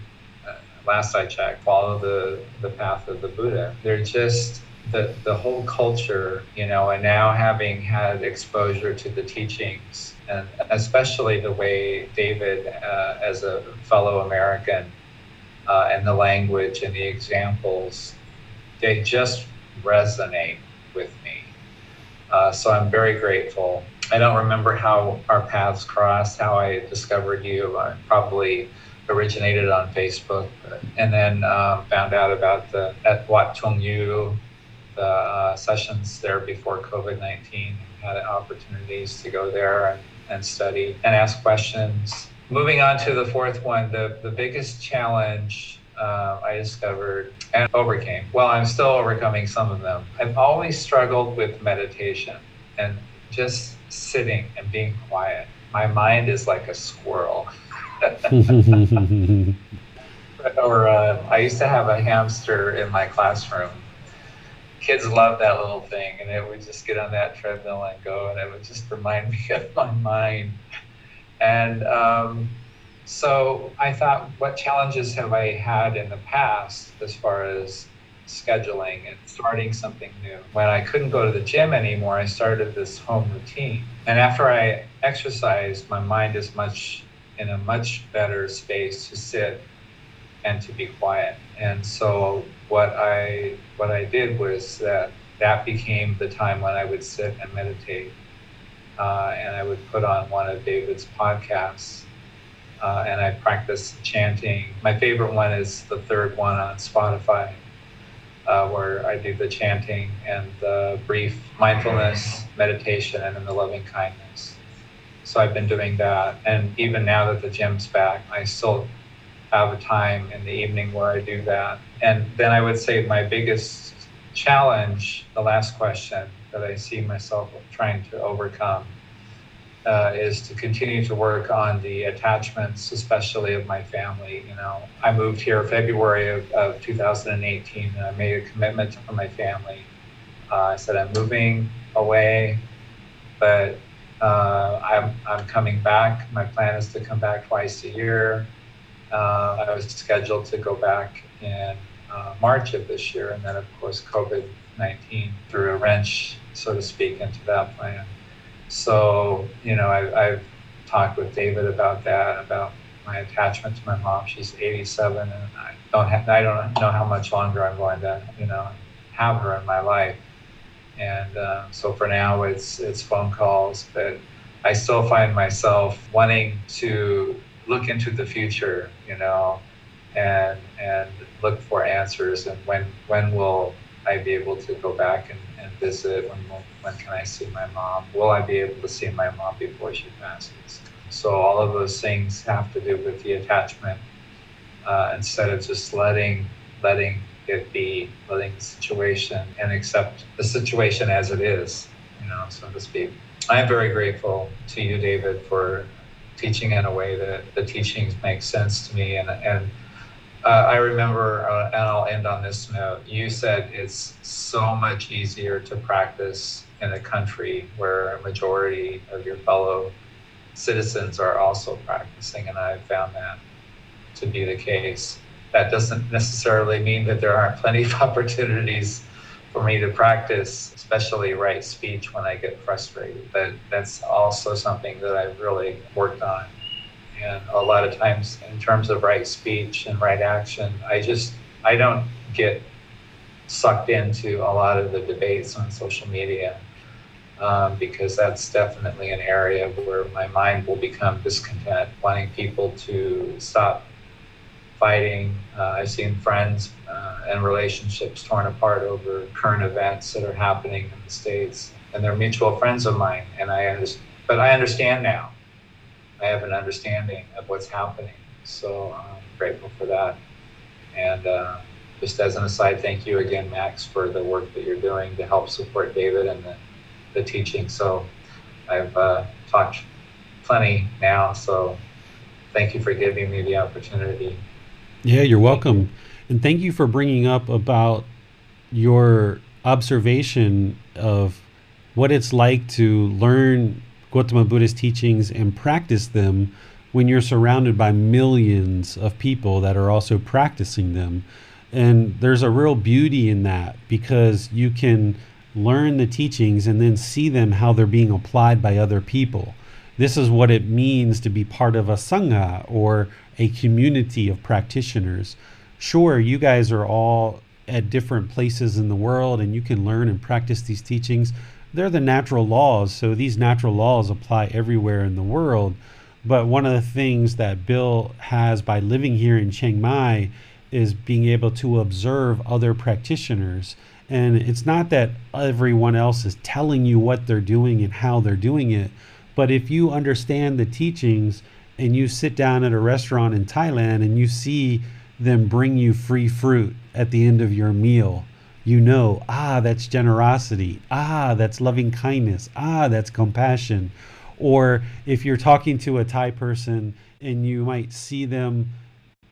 uh, last I checked, follow the, the path of the Buddha. They're just the, the whole culture, you know, and now having had exposure to the teachings, and especially the way David, uh, as a fellow American, uh, and the language and the examples, they just resonate with me. Uh, so I'm very grateful. I don't remember how our paths crossed, how I discovered you. I probably originated on Facebook, and then uh, found out about the at Wat Chung Yu, the uh, sessions there before COVID 19. Had opportunities to go there and, and study and ask questions. Moving on to the fourth one, the, the biggest challenge uh, I discovered and overcame. Well, I'm still overcoming some of them. I've always struggled with meditation and just sitting and being quiet. My mind is like a squirrel. or uh, I used to have a hamster in my classroom. Kids love that little thing, and it would just get on that treadmill and go, and it would just remind me of my mind. And um, so I thought, what challenges have I had in the past as far as scheduling and starting something new? When I couldn't go to the gym anymore, I started this home routine. And after I exercised, my mind is much in a much better space to sit and to be quiet. And so what I what I did was that that became the time when I would sit and meditate. Uh, and I would put on one of David's podcasts uh, and I practice chanting. My favorite one is the third one on Spotify, uh, where I do the chanting and the brief mindfulness meditation and then the loving kindness. So I've been doing that. And even now that the gym's back, I still have a time in the evening where I do that. And then I would say my biggest challenge, the last question that I see myself trying to overcome uh, is to continue to work on the attachments, especially of my family. You know, I moved here February of, of 2018, and I made a commitment to my family. Uh, I said I'm moving away, but uh, I'm I'm coming back. My plan is to come back twice a year. Uh, I was scheduled to go back in uh, March of this year, and then of course COVID-19 threw a wrench, so to speak, into that plan. So, you know, I, I've talked with David about that, about my attachment to my mom. She's 87, and I don't have, I don't know how much longer I'm going to, you know, have her in my life. And uh, so for now, it's it's phone calls, but I still find myself wanting to look into the future, you know, and and look for answers. And when when will I be able to go back and visit? When, when can I see my mom? Will I be able to see my mom before she passes? So all of those things have to do with the attachment uh, instead of just letting letting it be, letting the situation and accept the situation as it is, you know, so to speak. I am very grateful to you, David, for teaching in a way that the teachings make sense to me and and uh, I remember, uh, and I'll end on this note. You said it's so much easier to practice in a country where a majority of your fellow citizens are also practicing, and I've found that to be the case. That doesn't necessarily mean that there aren't plenty of opportunities for me to practice, especially right speech when I get frustrated. But that's also something that I've really worked on and a lot of times in terms of right speech and right action i just i don't get sucked into a lot of the debates on social media um, because that's definitely an area where my mind will become discontent wanting people to stop fighting. Uh, i've seen friends uh, and relationships torn apart over current events that are happening in the states and they're mutual friends of mine and i understand but i understand now I have an understanding of what's happening. So I'm grateful for that. And uh, just as an aside, thank you again, Max, for the work that you're doing to help support David and the, the teaching. So I've uh, talked plenty now. So thank you for giving me the opportunity. Yeah, you're welcome. And thank you for bringing up about your observation of what it's like to learn Gautama Buddha's teachings and practice them when you're surrounded by millions of people that are also practicing them. And there's a real beauty in that because you can learn the teachings and then see them how they're being applied by other people. This is what it means to be part of a sangha or a community of practitioners. Sure, you guys are all at different places in the world and you can learn and practice these teachings. They're the natural laws, so these natural laws apply everywhere in the world. But one of the things that Bill has by living here in Chiang Mai is being able to observe other practitioners. And it's not that everyone else is telling you what they're doing and how they're doing it, but if you understand the teachings and you sit down at a restaurant in Thailand and you see them bring you free fruit at the end of your meal, you know, ah, that's generosity. Ah, that's loving kindness. Ah, that's compassion. Or if you're talking to a Thai person and you might see them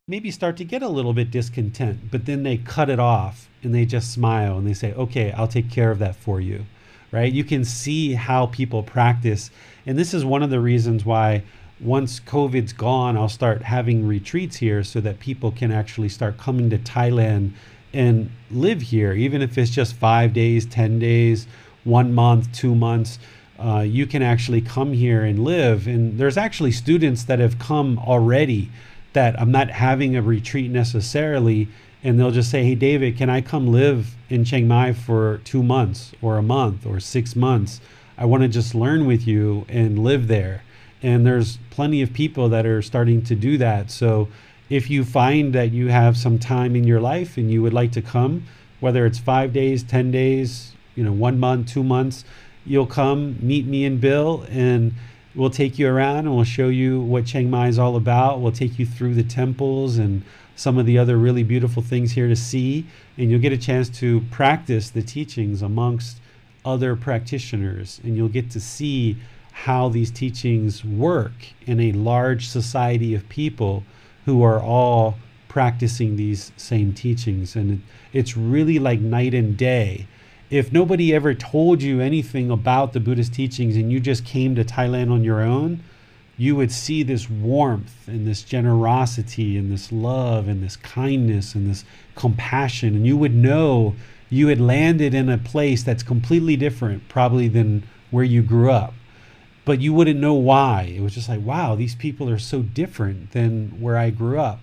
maybe start to get a little bit discontent, but then they cut it off and they just smile and they say, okay, I'll take care of that for you. Right? You can see how people practice. And this is one of the reasons why once COVID's gone, I'll start having retreats here so that people can actually start coming to Thailand and live here, even if it's just five days, 10 days, one month, two months. Uh, you can actually come here and live. And there's actually students that have come already that I'm not having a retreat necessarily. And they'll just say, Hey, David, can I come live in Chiang Mai for two months or a month or six months? I want to just learn with you and live there. And there's plenty of people that are starting to do that. So if you find that you have some time in your life and you would like to come, whether it's five days, 10 days, you know, one month, two months, you'll come meet me and Bill and we'll take you around and we'll show you what Chiang Mai is all about. We'll take you through the temples and some of the other really beautiful things here to see. And you'll get a chance to practice the teachings amongst other practitioners. And you'll get to see how these teachings work in a large society of people who are all practicing these same teachings. And it's really like night and day. If nobody ever told you anything about the Buddhist teachings and you just came to Thailand on your own, you would see this warmth and this generosity and this love and this kindness and this compassion. And you would know you had landed in a place that's completely different, probably than where you grew up but you wouldn't know why. It was just like, wow, these people are so different than where I grew up.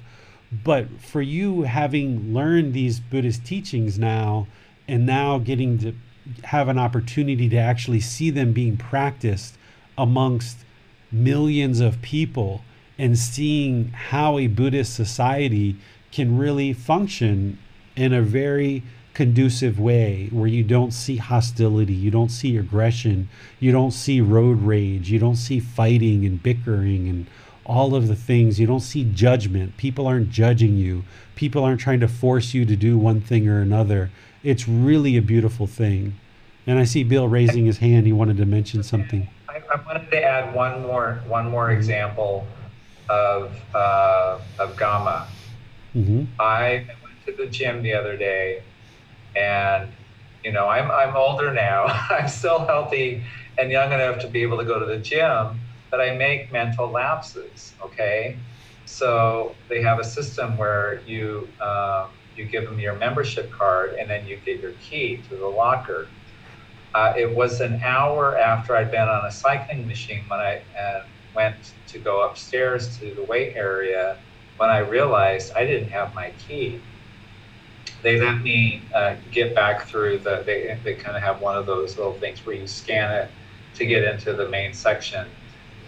But for you having learned these Buddhist teachings now, and now getting to have an opportunity to actually see them being practiced amongst millions of people and seeing how a Buddhist society can really function in a very conducive way where you don't see hostility, you don't see aggression, you don't see road rage, you don't see fighting and bickering and all of the things. You don't see judgment. People aren't judging you. People aren't trying to force you to do one thing or another. It's really a beautiful thing. And I see Bill raising his hand. He wanted to mention something. I, I wanted to add one more one more example of uh, of Kamma. Mm-hmm. I went to the gym the other day and you know i'm i'm older now. I'm still healthy and young enough to be able to go to the gym but i make mental lapses okay? So they have a system where you um, you give them your membership card and then you get your key to the locker. Uh, it was an hour after i'd been on a cycling machine when i uh, went to go upstairs to the weight area when i realized i didn't have my key they let me uh, get back through the, they, they kind of have one of those little things where you scan it to get into the main section.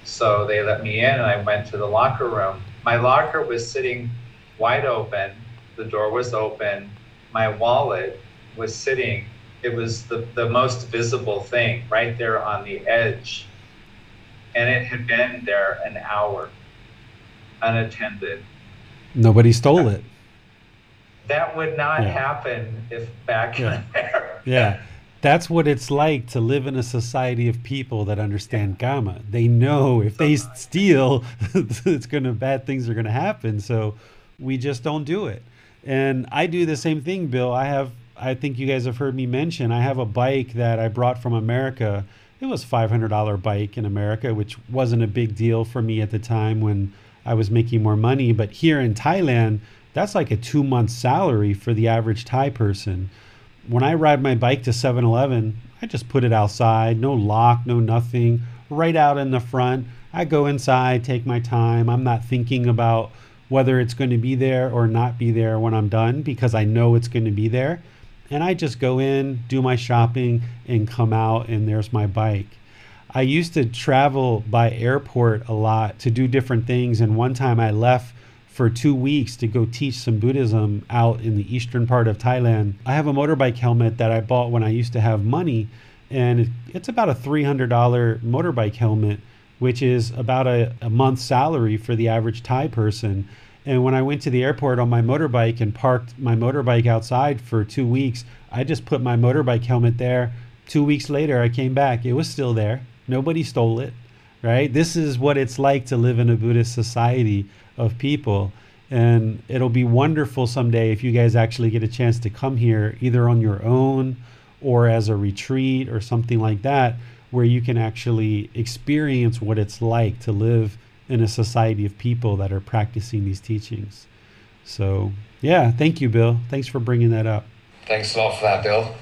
So they let me in and I went to the locker room. My locker was sitting wide open, the door was open, my wallet was sitting, it was the, the most visible thing right there on the edge. And it had been there an hour, unattended. Nobody stole it that would not yeah. happen if back yeah. there. yeah. That's what it's like to live in a society of people that understand Kamma. They know if they steal, it's gonna bad things are gonna happen. So we just don't do it. And I do the same thing, Bill. I have I think you guys have heard me mention I have a bike that I brought from America it was $500 bike in America, which wasn't a big deal for me at the time when I was making more money. But here in Thailand, that's like a two month salary for the average Thai person. When I ride my bike to 7 Eleven, I just put it outside, no lock, no nothing, right out in the front. I go inside, take my time. I'm not thinking about whether it's going to be there or not be there when I'm done because I know it's going to be there. And I just go in, do my shopping, and come out, and there's my bike. I used to travel by airport a lot to do different things. And one time I left for two weeks to go teach some Buddhism out in the eastern part of Thailand. I have a motorbike helmet that I bought when I used to have money, and it's about a $300 motorbike helmet, which is about a, a month's salary for the average Thai person. And when I went to the airport on my motorbike and parked my motorbike outside for two weeks, I just put my motorbike helmet there. Two weeks later, I came back. It was still there. Nobody stole it, right? This is what it's like to live in a Buddhist society of people. And it'll be wonderful someday if you guys actually get a chance to come here, either on your own or as a retreat or something like that, where you can actually experience what it's like to live in a society of people that are practicing these teachings. So, yeah, thank you, Bill. Thanks for bringing that up. Thanks a lot for that, Bill.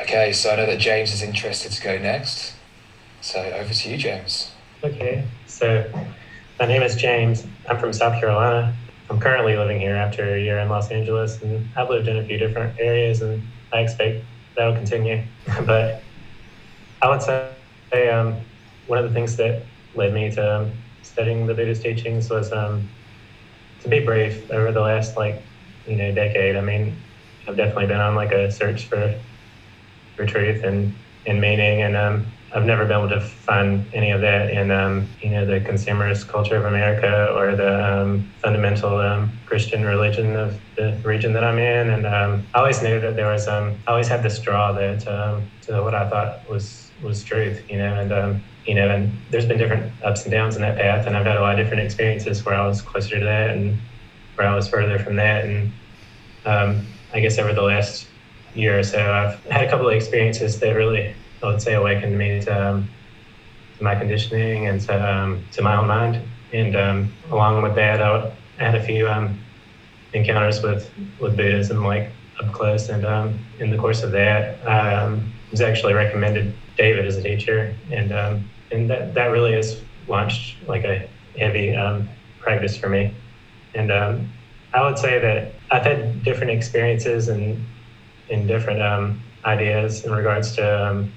Okay, so I know that James is interested to go next. So over to you, James. Okay, so my name is James. I'm from South Carolina. I'm currently living here after a year in Los Angeles, and I've lived in a few different areas, and I expect that'll continue. but I would say um, one of the things that led me to um, studying the Buddhist teachings was um, to be brief over the last like you know decade. I mean, I've definitely been on like a search for for truth and and meaning, and um, I've never been able to find any of that in um, you know the consumerist culture of America or the um, fundamental um, Christian religion of the region that I'm in. And um, I always knew that there was um, I always had this draw to, um, to what I thought was was truth, you know, and you know, and there's been different ups and downs in that path, and I've had a lot of different experiences where I was closer to that and where I was further from that, and I guess over the last year or so, I've had a couple of experiences that really, I would say, awakened me to, um, to my conditioning and to um, to my own mind, and um, along with that, I, had a few um, encounters with with Buddhism, like up close, and um, in the course of that, I was actually recommended David as a teacher, and um, and that that really has launched like a heavy um, practice for me. And um, I would say that I've had different experiences and in different um, ideas in regards to um,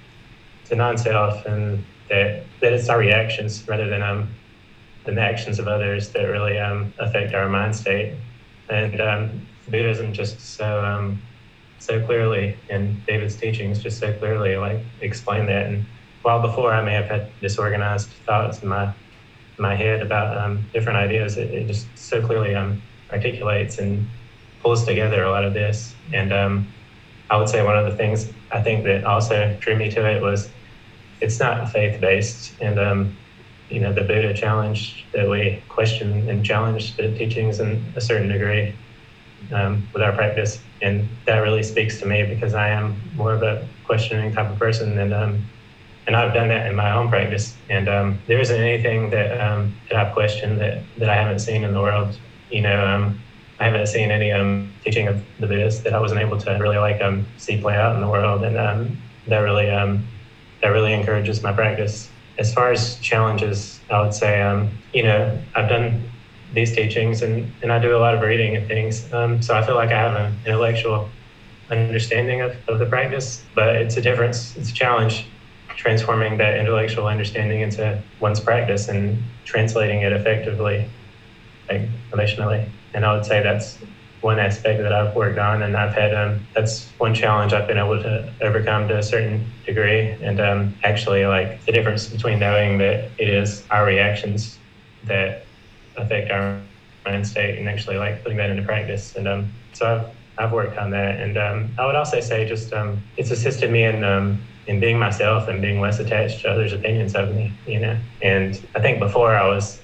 to non-self, and that that it's our reactions rather than um the actions of others that really um, affect our mind state. And Buddhism just so so clearly, and David's teachings just so clearly like explain that. And while before I may have had disorganized thoughts in my my head about um, different ideas, it, it, just so clearly um, articulates and pulls together a lot of this. And um, I would say one of the things I think that also drew me to it was it's not faith based, and um, you know the Buddha challenged that we question and challenge the teachings in a certain degree um, with our practice. And that really speaks to me because I am more of a questioning type of person. And, um, and I've done that in my own practice. And um, there isn't anything that, um, that I've questioned that, that I haven't seen in the world. You know, um, I haven't seen any um, teaching of the Buddhists that I wasn't able to really like see play out in the world. And that really that really encourages my practice. As far as challenges, I would say, you know, I've done these teachings, and, and I do a lot of reading and things. Um, so I feel like I have an intellectual understanding of, of the practice, but it's a difference, it's a challenge transforming that intellectual understanding into one's practice and translating it effectively, like relationally. And I would say that's one aspect that I've worked on, and I've had um, that's one challenge I've been able to overcome to a certain degree. And um, actually, like the difference between knowing that it is our reactions that affect our mind state and actually like putting that into practice. And um, so I've, I've worked on that. And um, I would also say just um, it's assisted me in um, in being myself and being less attached to others' opinions of me, you know. And I think before I was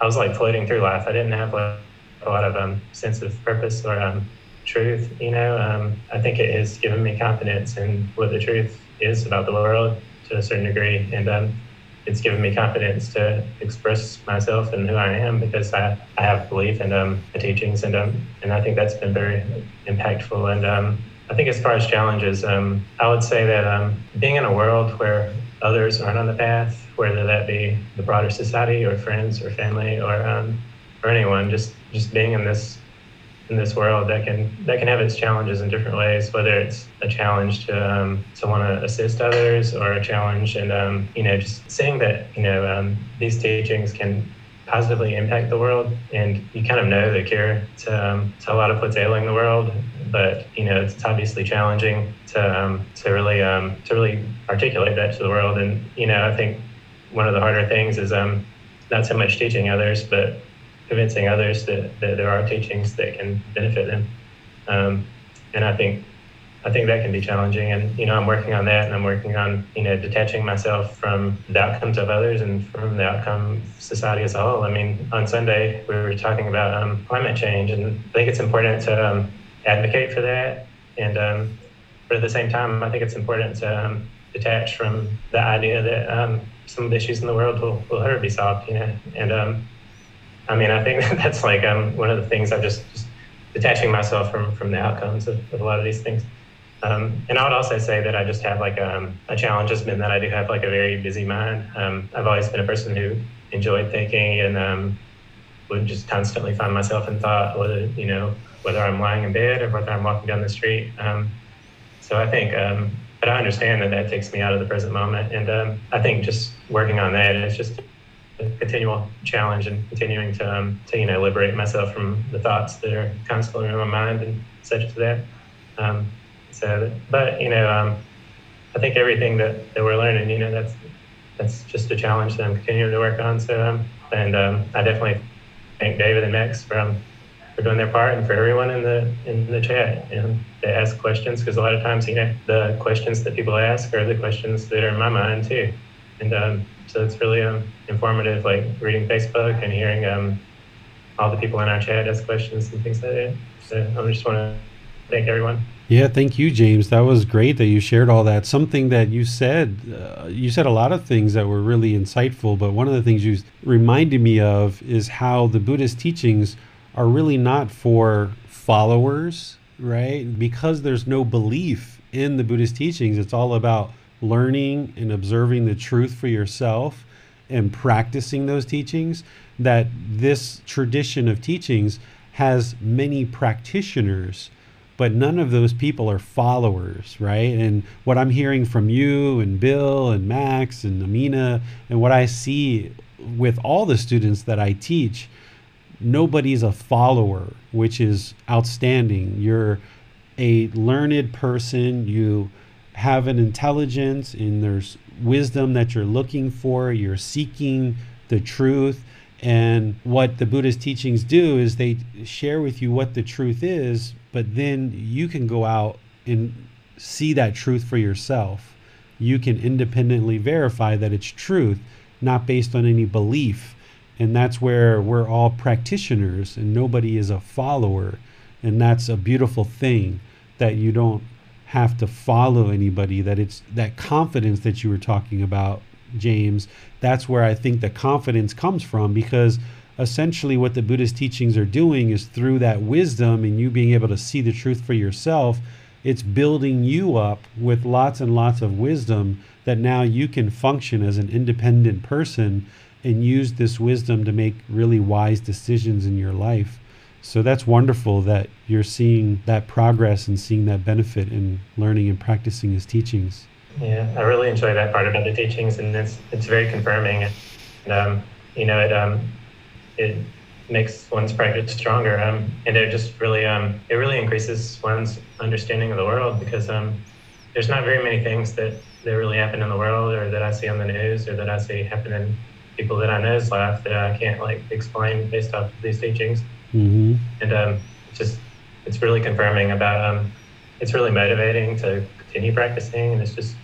I was like floating through life. I didn't have like, a lot of um, sense of purpose or um, truth, you know. I think it has given me confidence in what the truth is about the world to a certain degree, and um, it's given me confidence to express myself and who I am because I, I have belief in um, the teachings, and um, and I think that's been very impactful. And um, I think as far as challenges, um, I would say that um, being in a world where others aren't on the path, whether that be the broader society or friends or family or um, or anyone, just just being in this in this world that can that can have its challenges in different ways. Whether it's a challenge to um, to want to assist others, or a challenge and um, you know just saying that you know um, these teachings can positively impact the world, and you kind of know the cure to um, to a lot of what's ailing the world. But you know it's obviously challenging to um, to really um, to really articulate that to the world. And you know I think one of the harder things is not so much teaching others, but convincing others that, that there are teachings that can benefit them. Um, and I think I think that can be challenging. And you know, I'm working on that, and I'm working on you know detaching myself from the outcomes of others and from the outcome of society as a whole. I mean, on Sunday we were talking about um, climate change, and I think it's important to um, advocate for that. And um, but at the same time, I think it's important to um, detach from the idea that um, some of the issues in the world will, will ever be solved. You know, and I mean, I think that's like um, one of the things I'm just, just detaching myself from from the outcomes of, of a lot of these things. Um, and I would also say that I just have like um, a challenge has been that I do have like a very busy mind. Um, I've always been a person who enjoyed thinking and um, would just constantly find myself in thought, whether you know whether I'm lying in bed or whether I'm walking down the street. Um, so I think, um, but I understand that that takes me out of the present moment, and I think just working on that is just a continual challenge and continuing to, um, to you know liberate myself from the thoughts that are constantly in my mind and such to that. Um, so, but you know, um, I think everything that, that we're learning, you know, that's that's just a challenge that I'm continuing to work on. So, um, and um, I definitely thank David and Max for um, for doing their part and for everyone in the in the chat you know, to ask questions because a lot of times, you know, the questions that people ask are the questions that are in my mind too, and um, so it's really um, informative, like reading Facebook and hearing um, all the people in our chat ask questions and things like that. So I just want to thank everyone. Yeah, thank you, James. That was great that you shared all that. Something that you said, uh, you said a lot of things that were really insightful, but one of the things you reminded me of is how the Buddhist teachings are really not for followers, right? Because there's no belief in the Buddhist teachings, it's all about learning and observing the truth for yourself and practicing those teachings, that this tradition of teachings has many practitioners, but none of those people are followers, right? And what I'm hearing from you and Bill and Max and Amina, and what I see with all the students that I teach, nobody's a follower, which is outstanding. You're a learned person, you have an intelligence and there's wisdom that you're looking for, you're seeking the truth. And what the Buddhist teachings do is they share with you what the truth is, but then you can go out and see that truth for yourself. You can independently verify that it's truth, not based on any belief. And that's where we're all practitioners and nobody is a follower. And that's a beautiful thing that you don't have to follow anybody that it's that confidence that you were talking about James that's where I think the confidence comes from because essentially what the Buddhist teachings are doing is through that wisdom and you being able to see the truth for yourself it's building you up with lots and lots of wisdom that now you can function as an independent person and use this wisdom to make really wise decisions in your life so that's wonderful that you're seeing that progress and seeing that benefit in learning and practicing his teachings. Yeah, I really enjoy that part about the teachings, and it's it's very confirming. And um, you know, it um, it makes one's practice stronger, um, and it just really um, it really increases one's understanding of the world because um, there's not very many things that that really happen in the world, or that I see on the news, or that I see happen in people that I know's life that I can't like explain based off of these teachings. Mm-hmm. And um, it's just it's really confirming about um, it's really motivating to continue practicing, and it's just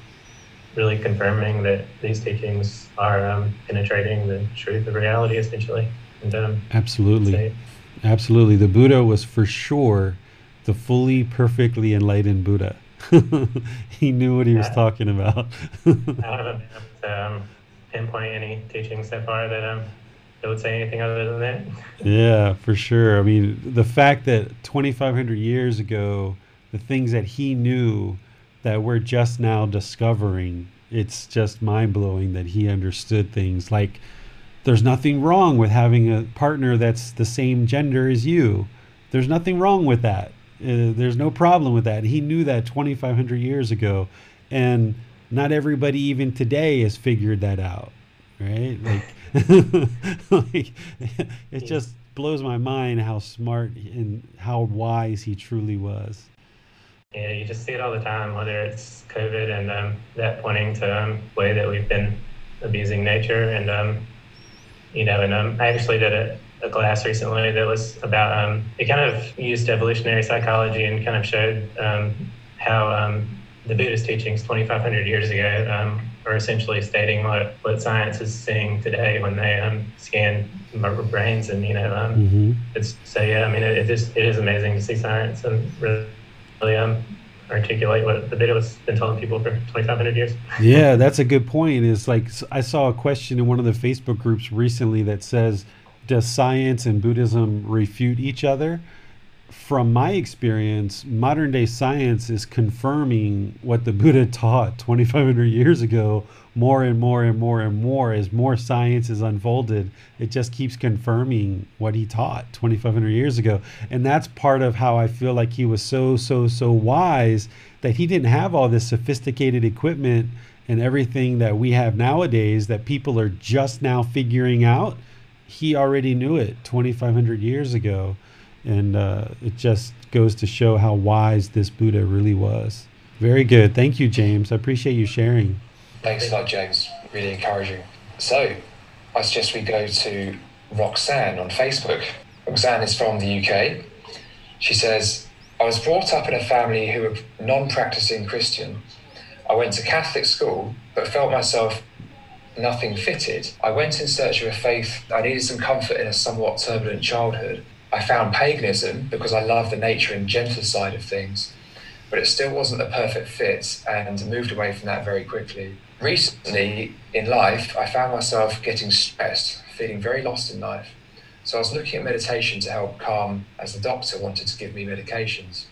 really confirming that these teachings are um, penetrating the truth of reality, essentially. And um, absolutely, absolutely, the Buddha was for sure the fully perfectly enlightened Buddha. he knew what he was talking about. I able to um, pinpoint any teachings so far that um, would say anything other than that. Yeah, for sure. I mean, the fact that 2,500 years ago, the things that he knew that we're just now discovering, it's just mind blowing that he understood things like there's nothing wrong with having a partner that's the same gender as you. There's nothing wrong with that. Uh, there's no problem with that. He knew that 2,500 years ago, and not everybody even today has figured that out, right? Like, like it just blows my mind how smart and how wise he truly was. Yeah, you just see it all the time, whether it's COVID and um, that pointing to um, way that we've been abusing nature, and um, you know, and um, I actually did a, a class recently that was about um, it kind of used evolutionary psychology and kind of showed um, how um, the Buddhist teachings 2,500 years ago um, are essentially stating what, what science is seeing today when they um, scan brains and you know um, mm-hmm. it's so yeah I mean it, it is it is amazing to see science and really um, articulate what the Buddha has been telling people for 2,500 years. yeah, that's a good point. Is like I saw a question in one of the Facebook groups recently that says, "Does science and Buddhism refute each other?" From my experience, modern day science is confirming what the Buddha taught 2,500 years ago. More and more and more and more as more science is unfolded it just keeps confirming what he taught 2500 years ago. And that's part of how i feel like he was so so so wise that he didn't have all this sophisticated equipment and everything that we have nowadays that people are just now figuring out. He already knew it 2500 years ago and uh, it just goes to show how wise this buddha really was very good thank you james i appreciate you sharing Thanks a lot, James. Really encouraging. So, I suggest we go to Roxanne on Facebook. Roxanne is from the UK. She says, I was brought up in a family who were non practicing Christian. I went to Catholic school, but felt myself nothing fitted. I went in search of a faith. I needed some comfort in a somewhat turbulent childhood. I found paganism because I love the nature and gentle side of things, but it still wasn't a perfect fit and moved away from that very quickly recently in life, I found myself getting stressed, feeling very lost in life. So I was looking at meditation to help calm, as the doctor wanted to give me medications.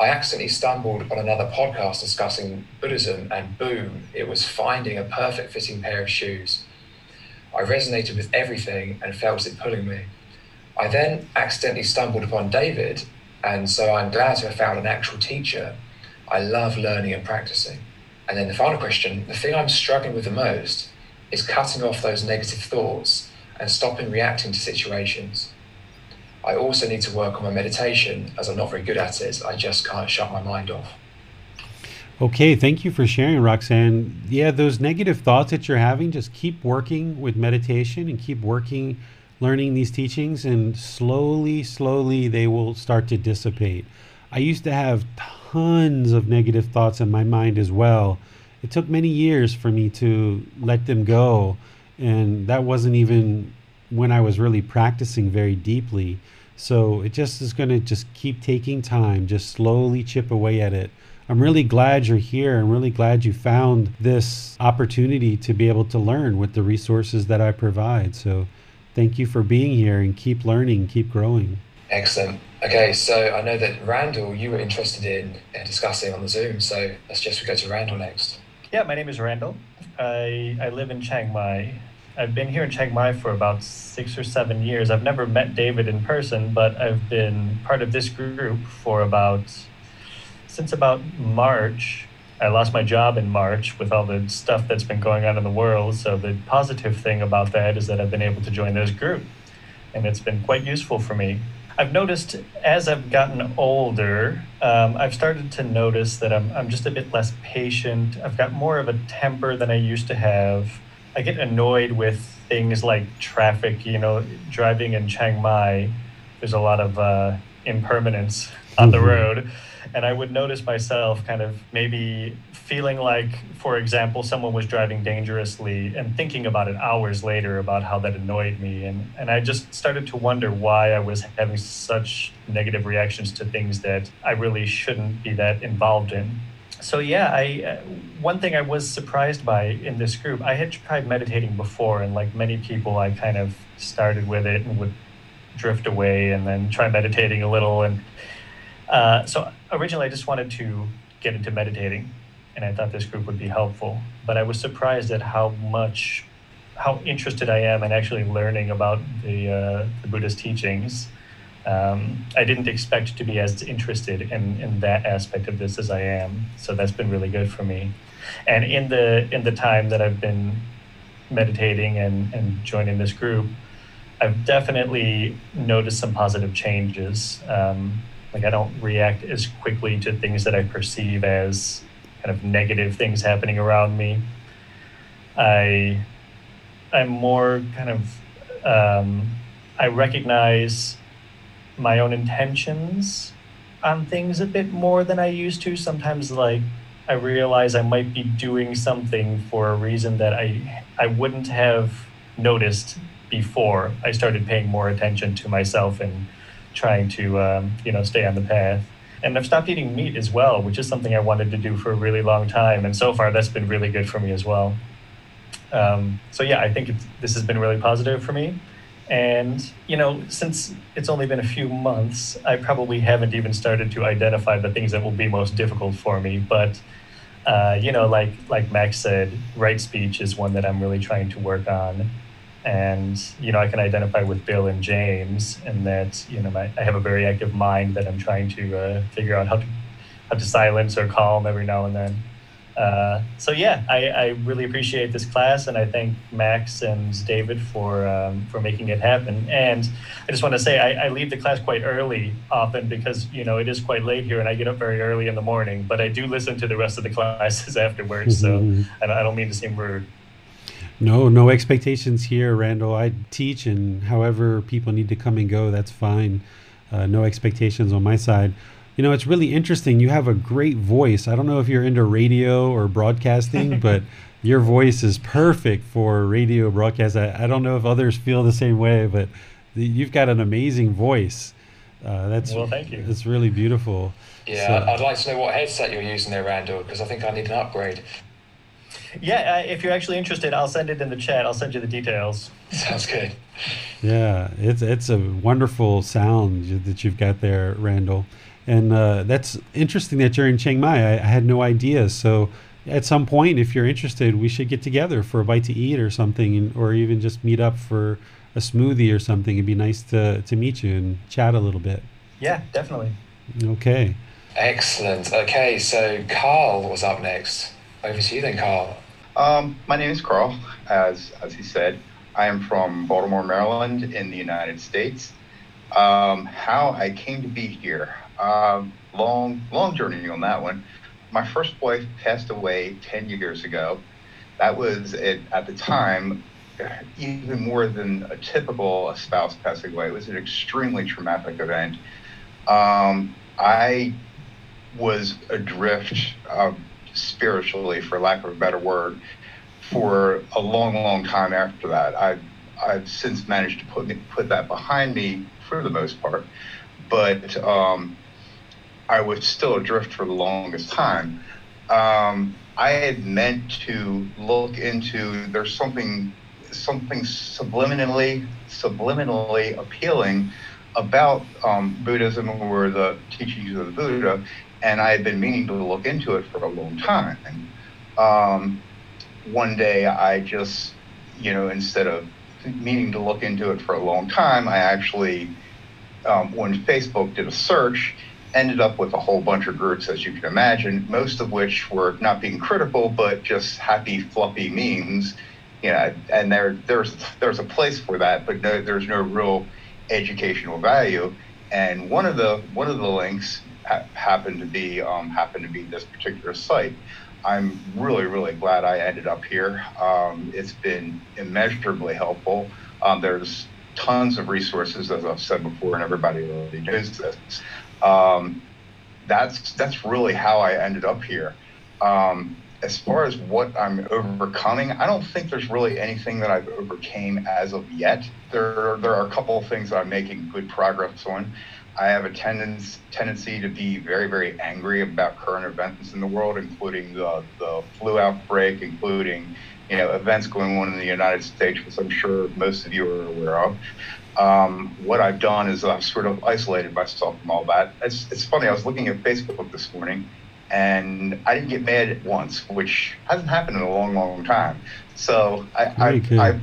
I accidentally stumbled on another podcast discussing Buddhism, and boom, it was finding a perfect fitting pair of shoes. I resonated with everything and felt it pulling me. I then accidentally stumbled upon David, and so I'm glad to have found an actual teacher. I love learning and practicing. And then the final question the thing I'm struggling with the most is cutting off those negative thoughts and stopping reacting to situations. I also need to work on my meditation as I'm not very good at it. I just can't shut my mind off. Okay, thank you for sharing, Roxanne. Yeah, those negative thoughts that you're having, just keep working with meditation and keep working, learning these teachings, and slowly, slowly they will start to dissipate. I used to have tons of negative thoughts in my mind as well. It took many years for me to let them go. And that wasn't even when I was really practicing very deeply. So it just is going to just keep taking time, just slowly chip away at it. I'm really glad you're here. I'm really glad you found this opportunity to be able to learn with the resources that I provide. So thank you for being here and keep learning, keep growing. Excellent. Okay, so I know that Randall, you were interested in discussing on the Zoom, so let's just go to Randall next. Yeah, my name is Randall. I, I live in Chiang Mai. I've been here in Chiang Mai for about six or seven years. I've never met David in person, but I've been part of this group for about, since about March. I lost my job in March with all the stuff that's been going on in the world. So the positive thing about that is that I've been able to join this group, and it's been quite useful for me. I've noticed as I've gotten older, um, I've started to notice that I'm, I'm just a bit less patient. I've got more of a temper than I used to have. I get annoyed with things like traffic, you know, driving in Chiang Mai, there's a lot of uh, impermanence on the road. And I would notice myself kind of maybe feeling like, for example, someone was driving dangerously and thinking about it hours later about how that annoyed me. And, and I just started to wonder why I was having such negative reactions to things that I really shouldn't be that involved in so yeah, I uh, one thing I was surprised by in this group, I had tried meditating before, and like many people, I kind of started with it and would drift away, and then try meditating a little. And uh, so originally, I just wanted to get into meditating, and I thought this group would be helpful. But I was surprised at how much, how interested I am in actually learning about the uh, the Buddhist teachings um, I didn't expect to be as interested in, in that aspect of this as I am. So that's been really good for me. And in the in the time that I've been meditating and, and joining this group, I've definitely noticed some positive changes. Um, like I don't react as quickly to things that I perceive as kind of negative things happening around me. I I'm more kind of um, I recognize my own intentions on things a bit more than I used to. Sometimes, like, I realize I might be doing something for a reason that I I wouldn't have noticed before I started paying more attention to myself and trying to um, you know stay on the path. And I've stopped eating meat as well, which is something I wanted to do for a really long time. And so far, that's been really good for me as well. Um, so yeah, I think this has been really positive for me. And, you know, since it's only been a few months, I probably haven't even started to identify the things that will be most difficult for me. But, uh, you know, like, like Max said, right speech is one that I'm really trying to work on. And, you know, I can identify with Bill and James and that, you know, my, I have a very active mind that I'm trying to uh, figure out how to, how to silence or calm every now and then. Uh, so yeah, I, I, really appreciate this class, and I thank Max and David for um, for making it happen. And I just want to say I, I, leave the class quite early often because you know it is quite late here, and I get up very early in the morning. But I do listen to the rest of the classes afterwards, mm-hmm. so I, I don't mean to seem rude. No, no expectations here, Randall. I teach, and however people need to come and go, that's fine. Uh, no expectations on my side. You know, it's really interesting. You have a great voice. I don't know if you're into radio or broadcasting, but your voice is perfect for radio broadcast. I, I don't know if others feel the same way, but you've got an amazing voice. Uh, that's well, thank you. It's really beautiful. Yeah, so, I'd like to know what headset you're using there, Randall, because I think I need an upgrade. Yeah, uh, if you're actually interested, I'll send it in the chat. I'll send you the details. Sounds good. Yeah, it's it's a wonderful sound that you've got there, Randall. And uh, that's interesting that you're in Chiang Mai. I, I, had no idea. So at some point, if you're interested, we should get together for a bite to eat or something, or even just meet up for a smoothie or something. It'd be nice to, to meet you and chat a little bit. Yeah, definitely. Okay. Excellent. Okay, so Carl was up next. Over to you then, Carl. Um, my name is Carl, as as he said. I am from Baltimore, Maryland, in the United States. Um, how I came to be here. Um, long, long journey on that one. My first wife passed away 10 years ago. That was at, at the time even more than a typical spouse passing away. It was an extremely traumatic event. Um, I was adrift uh, spiritually, for lack of a better word, for a long, long time after that. I, I've since managed to put put that behind me for the most part, but um, I was still adrift for the longest time. Um, I had meant to look into there's something something subliminally subliminally appealing about um, Buddhism or the teachings of the Buddha, and I had been meaning to look into it for a long time. Um, one day, I just, you know, instead of meaning to look into it for a long time, I actually, um, when Facebook did a search, ended up with a whole bunch of groups, as you can imagine, most of which were not being critical, but just happy, fluffy memes. You know, and there, there's there's a place for that, but no, there's no real educational value. And one of the one of the links ha- happened to be um, happened to be this particular site. I'm really really glad I ended up here. Um, it's been immeasurably helpful. Um, there's tons of resources, as I've said before, and everybody already knows this. Um, that's that's really how I ended up here. Um, as far as what I'm overcoming, I don't think there's really anything that I've overcame as of yet. There, there are a couple of things that I'm making good progress on. I have a tendency tendency to be very, very angry about current events in the world, including the, the flu outbreak, including you know events going on in the United States, which I'm sure most of you are aware of. Um, what I've done is I've sort of isolated myself from all that. It's, it's funny. I was looking at Facebook this morning, and I didn't get mad at once, which hasn't happened in a long, long time. So I, I, I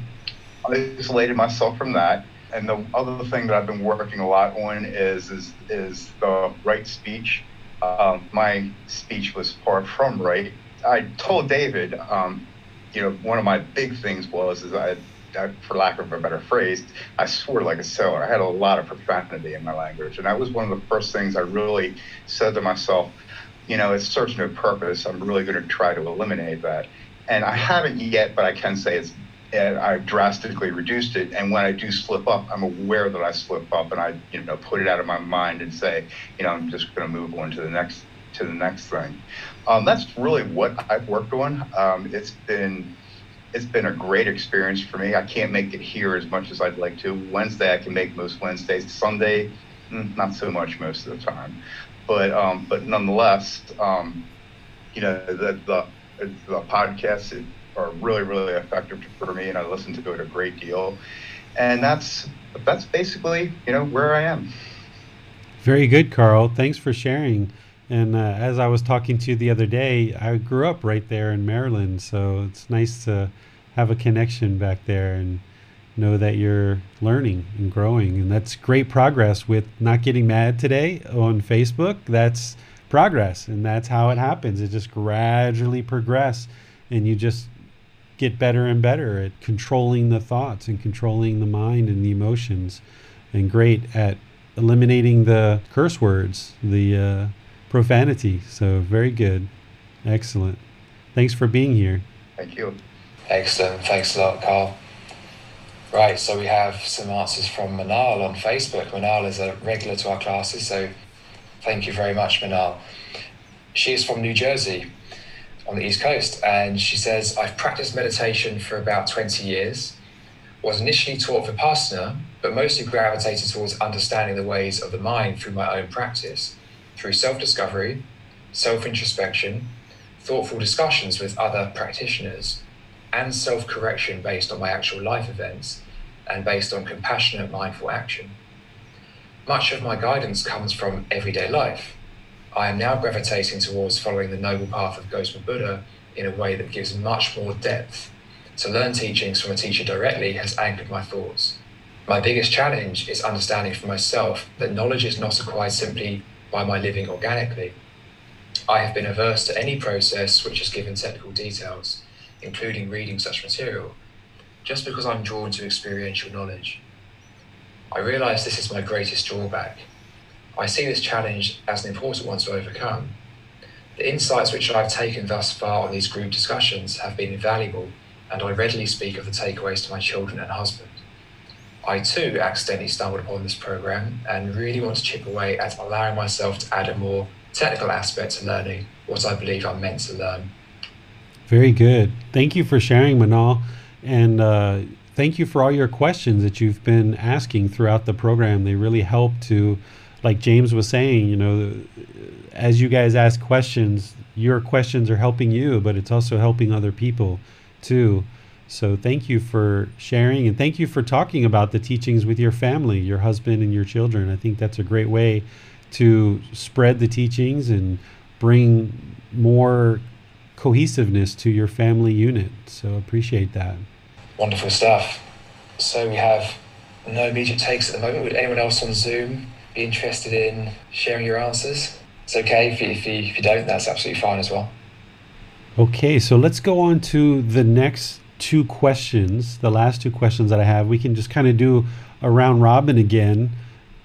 isolated myself from that and the other thing that I've been working a lot on is is is the right speech. Um, my speech was far from right. I told David, um, you know, one of my big things was is I, I, for lack of a better phrase, I swore like a sailor. I had a lot of profanity in my language, and that was one of the first things I really said to myself. You know, it serves no purpose. I'm really going to try to eliminate that. And I haven't yet, but I can say it's and I drastically reduced it. And when I do slip up, I'm aware that I slip up, and I, you know, put it out of my mind and say, you know, I'm just going to move on to the next to the next thing. Um, that's really what I've worked on. Um, it's been it's been a great experience for me. I can't make it here as much as I'd like to. Wednesday I can make most Wednesdays. Sunday, mm, not so much most of the time, but um, but nonetheless, um, you know, the the the podcast. It, are really, really effective for me, and I listen to it a great deal. And that's that's basically you know where I am. Very good, Carl. Thanks for sharing. And uh, as I was talking to you the other day, I grew up right there in Maryland, so it's nice to have a connection back there and know that you're learning and growing. And that's great progress with not getting mad today on Facebook. That's progress, and that's how it happens. It just gradually progress, and you just get better and better at controlling the thoughts and controlling the mind and the emotions, and great at eliminating the curse words, the uh, profanity. So, very good. Excellent. Thanks for being here. Thank you. Excellent. Thanks a lot, Carl. Right, so we have some answers from Manal on Facebook. Manal is a regular to our classes, so thank you very much, Manal. She is from New Jersey on the East Coast. And she says, I've practiced meditation for about 20 years, was initially taught Vipassana, but mostly gravitated towards understanding the ways of the mind through my own practice, through self discovery, self introspection, thoughtful discussions with other practitioners, and self correction based on my actual life events and based on compassionate, mindful action. Much of my guidance comes from everyday life I am now gravitating towards following the noble path of Gotama Buddha in a way that gives much more depth. To learn teachings from a teacher directly has anchored my thoughts. My biggest challenge is understanding for myself that knowledge is not acquired simply by my living organically. I have been averse to any process which has given technical details, including reading such material, just because I'm drawn to experiential knowledge. I realize this is my greatest drawback I see this challenge as an important one to overcome. The insights which I've taken thus far on these group discussions have been invaluable, and I readily speak of the takeaways to my children and husband. I too accidentally stumbled upon this program and really want to chip away at allowing myself to add a more technical aspect to learning what I believe I'm meant to learn. Very good. Thank you for sharing, Manal. And uh, thank you for all your questions that you've been asking throughout the program. They really help to like James was saying, you know, as you guys ask questions, your questions are helping you, but it's also helping other people too. So thank you for sharing and thank you for talking about the teachings with your family, your husband and your children. I think that's a great way to spread the teachings and bring more cohesiveness to your family unit. So appreciate that. Wonderful stuff. So we have no immediate takes at the moment. Would anyone else on Zoom be interested in sharing your answers. It's okay if you, if you, if you don't, that's absolutely fine as well. Okay, so let's go on to the next two questions, the last two questions that I have. We can just kind of do a round robin again.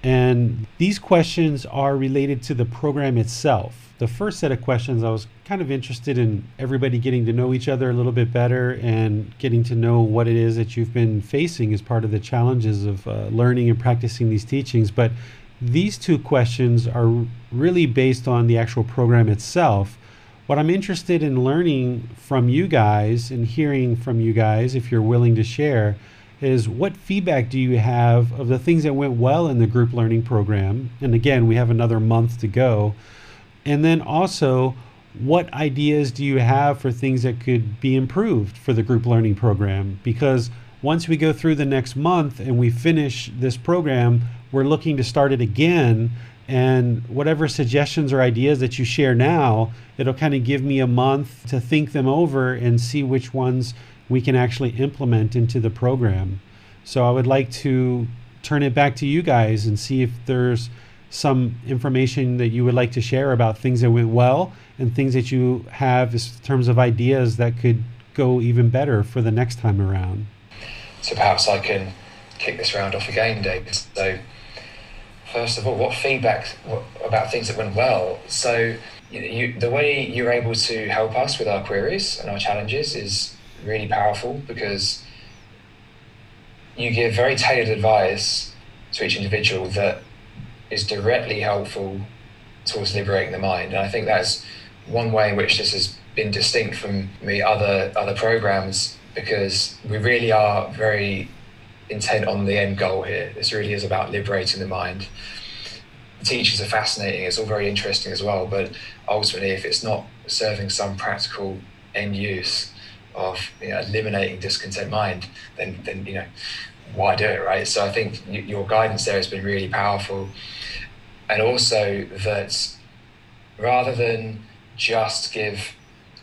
And these questions are related to the program itself. The first set of questions, I was kind of interested in everybody getting to know each other a little bit better and getting to know what it is that you've been facing as part of the challenges of uh, learning and practicing these teachings. But these two questions are really based on the actual program itself. What I'm interested in learning from you guys and hearing from you guys, if you're willing to share, is what feedback do you have of the things that went well in the group learning program? And again, we have another month to go. And then also, what ideas do you have for things that could be improved for the group learning program? Because once we go through the next month and we finish this program, we're looking to start it again. And whatever suggestions or ideas that you share now, it'll kind of give me a month to think them over and see which ones we can actually implement into the program. So I would like to turn it back to you guys and see if there's some information that you would like to share about things that went well and things that you have in terms of ideas that could go even better for the next time around. So perhaps I can kick this round off again, Dave. So first of all, what feedback about things that went well? So you, the way you're able to help us with our queries and our challenges is really powerful because you give very tailored advice to each individual that is directly helpful towards liberating the mind. And I think that's one way in which this has been distinct from the other other programs because we really are very intent on the end goal here. This really is about liberating the mind. The teachers are fascinating, it's all very interesting as well, but ultimately if it's not serving some practical end use, of you know, eliminating discontent mind, then then you know why do it, right? So I think your guidance there has been really powerful, and also that rather than just give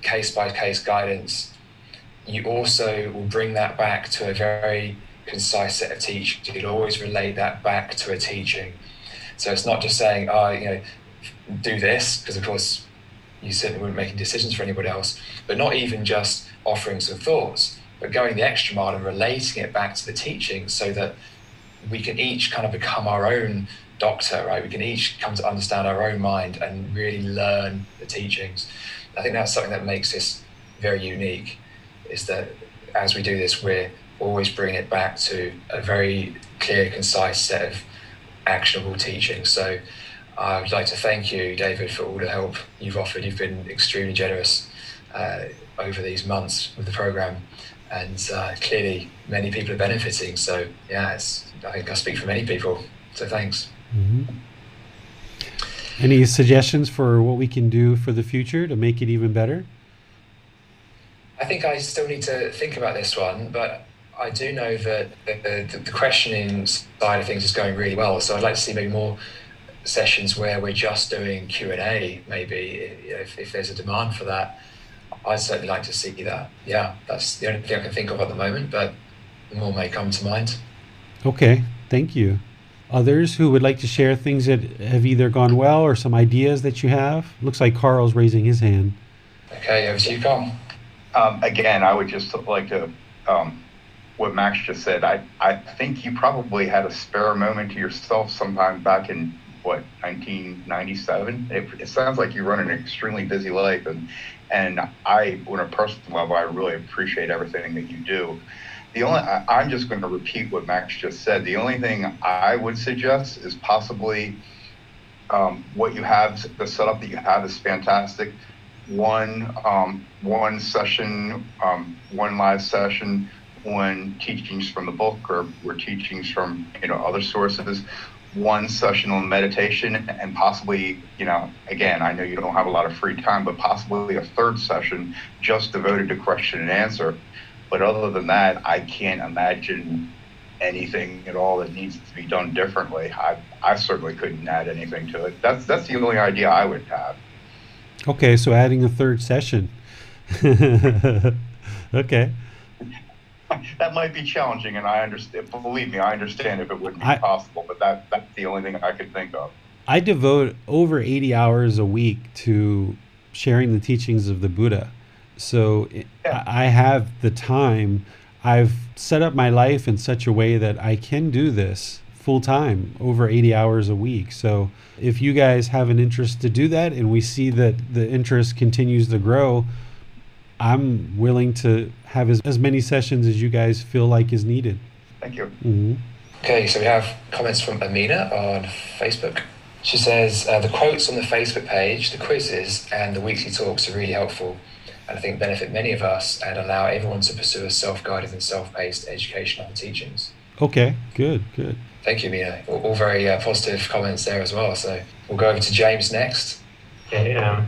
case by case guidance, you also will bring that back to a very concise set of teachings. You'll always relate that back to a teaching. So it's not just saying, oh, you know, do this, because of course you certainly wouldn't making decisions for anybody else, but not even just offering some thoughts, but going the extra mile and relating it back to the teaching so that we can each kind of become our own doctor, right? We can each come to understand our own mind and really learn the teachings. I think that's something that makes this very unique, is that as we do this, we're always bring it back to a very clear, concise set of actionable teachings. So I would like to thank you, David, for all the help you've offered. You've been extremely generous uh, over these months with the program, and uh, clearly many people are benefiting. So yeah, it's, I think I speak for many people. So thanks. Mm-hmm. Any suggestions for what we can do for the future to make it even better? I think I still need to think about this one, but I do know that the, the, the questioning side of things is going really well. So I'd like to see maybe more sessions where we're just doing Q and A, maybe if, if there's a demand for that. I'd certainly like to see that. Yeah, that's the only thing I can think of at the moment, but more may come to mind. Okay, thank you. Others who would like to share things that have either gone well or some ideas that you have? Looks like Carl's raising his hand. Okay, over to you, Carl. Um, again, I would just like to, um, what Max just said, I, I think you probably had a spare moment to yourself sometime back in what 1997 it, it, sounds like you run an extremely busy life and and i on a personal level i really appreciate everything that you do. The only I, am just going to repeat what max just said. The only thing i would suggest is possibly um, what you have the setup that you have is fantastic. One um, one session um, one live session one teachings from the book or, or teachings from you know other sources one session on meditation and possibly, you know, again, I know you don't have a lot of free time, but possibly a third session just devoted to question and answer. But other than that, I can't imagine anything at all that needs to be done differently. I, I certainly couldn't add anything to it. That's that's the only idea I would have. Okay, so adding a third session. okay. that might be challenging, and I understand. Believe me, I understand if it wouldn't be I, possible, but that that's the only thing I could think of. I devote over 80 hours a week to sharing the teachings of the Buddha. So yeah. I have the time. I've set up my life in such a way that I can do this full time, over 80 hours a week. So if you guys have an interest to do that and we see that the interest continues to grow, I'm willing to have as, as many sessions as you guys feel like is needed. Thank you. Mm-hmm. Okay, so we have comments from Amina on Facebook. She says uh, the quotes on the Facebook page, the quizzes, and the weekly talks are really helpful and I think benefit many of us and allow everyone to pursue a self guided and self paced education on the teachings. Okay, good, good. Thank you, Mina. All, all very uh, positive comments there as well. So we'll go over to James next. Okay, um,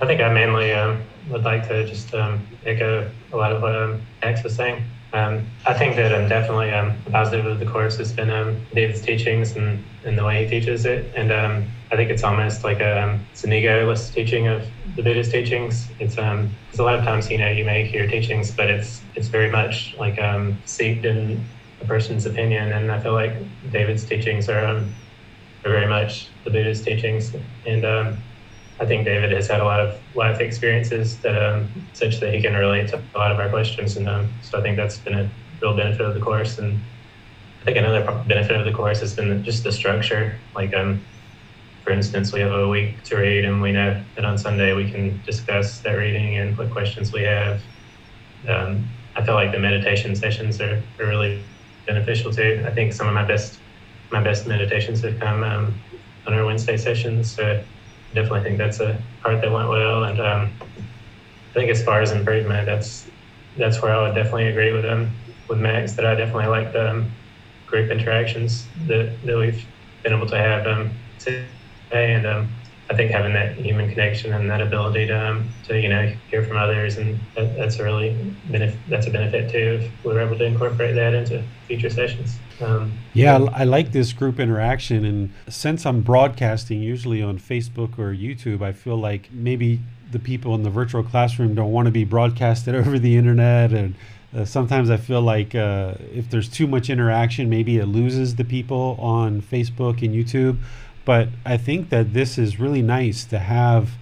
I think I mainly um, would like to just um, echo a lot of what um, Max was saying. Um, I think that um, definitely um, a positive of the course has been um, David's teachings and, and the way he teaches it. And um, I think it's almost like a, um, it's an egoless teaching of the Buddhist teachings. It's because a lot of times, you know, you may hear teachings, but it's it's very much like um, seeped in a person's opinion. And I feel like David's teachings are, are very much the Buddhist teachings. And I think David has had a lot of life experiences that um, such that he can relate to a lot of our questions, and um, so I think that's been a real benefit of the course. And I think another benefit of the course has been just the structure. Like, um, for instance, we have a week to read, and we know that on Sunday we can discuss that reading and what questions we have. Um, I feel like the meditation sessions are, are really beneficial too. I think some of my best my best meditations have come um, on our Wednesday sessions. So definitely think that's a part that went well. And um, I think as far as improvement, that's that's where I would definitely agree with him with Max. That I definitely like the um, group interactions that, that we've been able to have um, today, and um, I think having that human connection and that ability to um, to you know hear from others, and that, that's a really benefit. That's a benefit too if we are able to incorporate that into future sessions. Um, yeah, I like this group interaction. And since I'm broadcasting usually on Facebook or YouTube, I feel like maybe the people in the virtual classroom don't want to be broadcasted over the internet. And uh, sometimes I feel like uh, if there's too much interaction, maybe it loses the people on Facebook and YouTube. But I think that this is really nice to have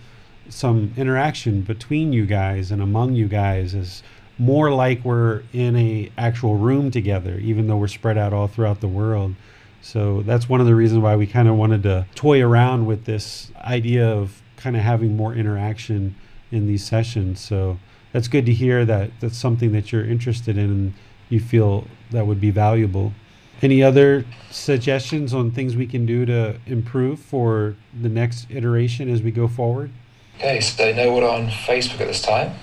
some interaction between you guys and among you guys is more like we're in a actual room together, even though we're spread out all throughout the world. So that's one of the reasons why we kind of wanted to toy around with this idea of kind of having more interaction in these sessions. So that's good to hear that that's something that you're interested in and you feel that would be valuable. Any other suggestions on things we can do to improve for the next iteration as we go forward? Okay, so no one on Facebook at this time.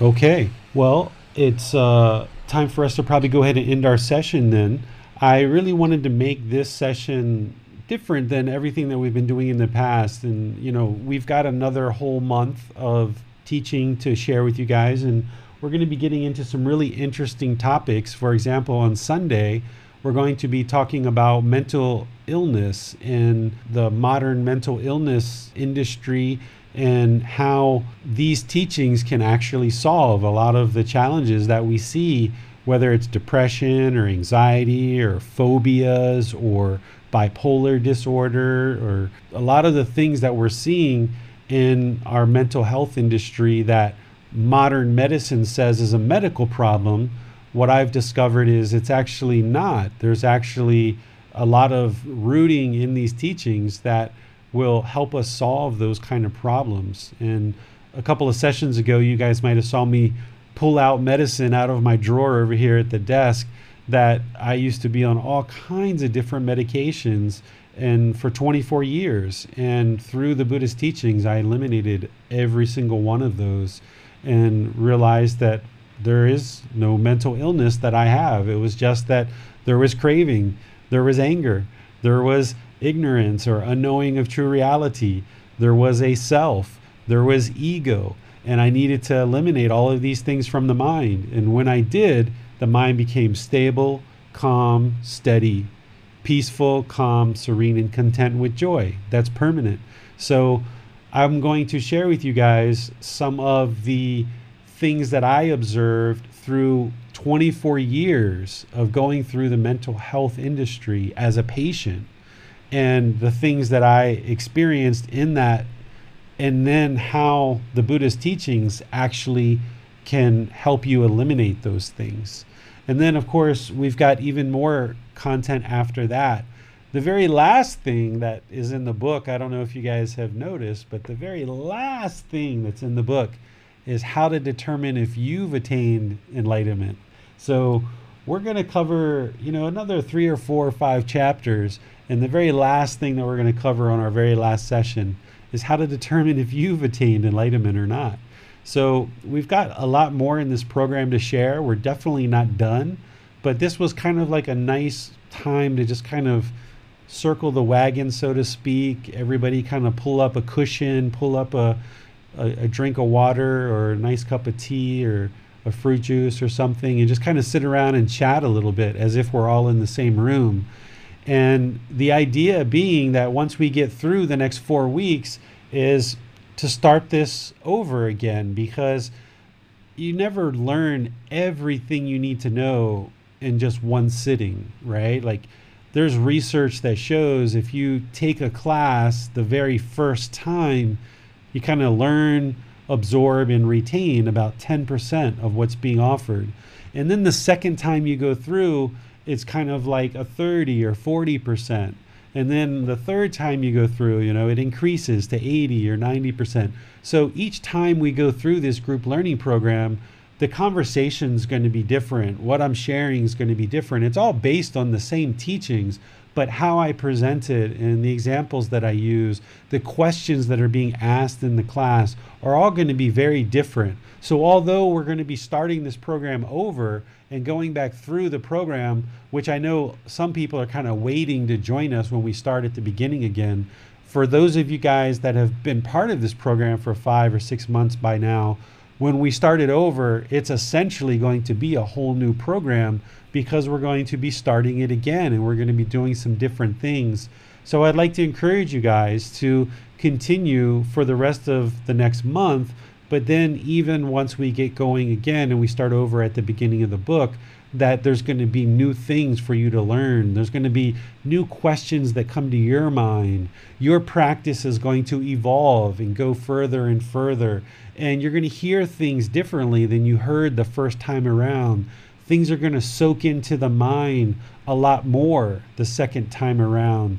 Okay, well, it's uh, time for us to probably go ahead and end our session then. I really wanted to make this session different than everything that we've been doing in the past. And, you know, we've got another whole month of teaching to share with you guys. And we're going to be getting into some really interesting topics. For example, on Sunday, we're going to be talking about mental illness and the modern mental illness industry and how these teachings can actually solve a lot of the challenges that we see, whether it's depression or anxiety or phobias or bipolar disorder or a lot of the things that we're seeing in our mental health industry that modern medicine says is a medical problem. What I've discovered is it's actually not. There's actually a lot of rooting in these teachings that will help us solve those kind of problems. And a couple of sessions ago, you guys might have saw me pull out medicine out of my drawer over here at the desk that I used to be on all kinds of different medications and for 24 years and through the Buddhist teachings I eliminated every single one of those and realized that there is no mental illness that I have it was just that there was craving there was anger there was ignorance or unknowing of true reality. There was a self. There was ego. And I needed to eliminate all of these things from the mind. And when I did, the mind became stable, calm, steady, peaceful, calm, serene, and content with joy. That's permanent. So I'm going to share with you guys some of the things that I observed through 24 years of going through the mental health industry as a patient and the things that I experienced in that, and then how the Buddhist teachings actually can help you eliminate those things. And then, of course, we've got even more content after that. The very last thing that is in the book, I don't know if you guys have noticed, but the very last thing that's in the book is how to determine if you've attained enlightenment. So, we're going to cover, you know, another three or four or five chapters. And the very last thing that we're going to cover on our very last session is how to determine if you've attained enlightenment or not. So we've got a lot more in this program to share. We're definitely not done, but this was kind of like a nice time to just kind of circle the wagon, so to speak. Everybody kind of pull up a cushion, pull up a, a, a drink of water or a nice cup of tea or a fruit juice or something and just kind of sit around and chat a little bit as if we're all in the same room. And the idea being that once we get through the next four weeks is to start this over again because you never learn everything you need to know in just one sitting, right? Like there's research that shows if you take a class the very first time, you kind of learn absorb and retain about 10% of what's being offered. And then the second time you go through, it's kind of like a 30 or 40%. And then the third time you go through, you know, it increases to 80 or 90%. So each time we go through this group learning program, the conversation is going to be different. What I'm sharing is going to be different. It's all based on the same teachings, but how I present it and the examples that I use, the questions that are being asked in the class are all going to be very different. So, although we're going to be starting this program over and going back through the program, which I know some people are kind of waiting to join us when we start at the beginning again, for those of you guys that have been part of this program for five or six months by now, when we start it over, it's essentially going to be a whole new program because we're going to be starting it again and we're going to be doing some different things. So I'd like to encourage you guys to continue for the rest of the next month. But then, even once we get going again and we start over at the beginning of the book, that there's going to be new things for you to learn. There's going to be new questions that come to your mind. Your practice is going to evolve and go further and further. And you're going to hear things differently than you heard the first time around things are going to soak into the mind a lot more the second time around.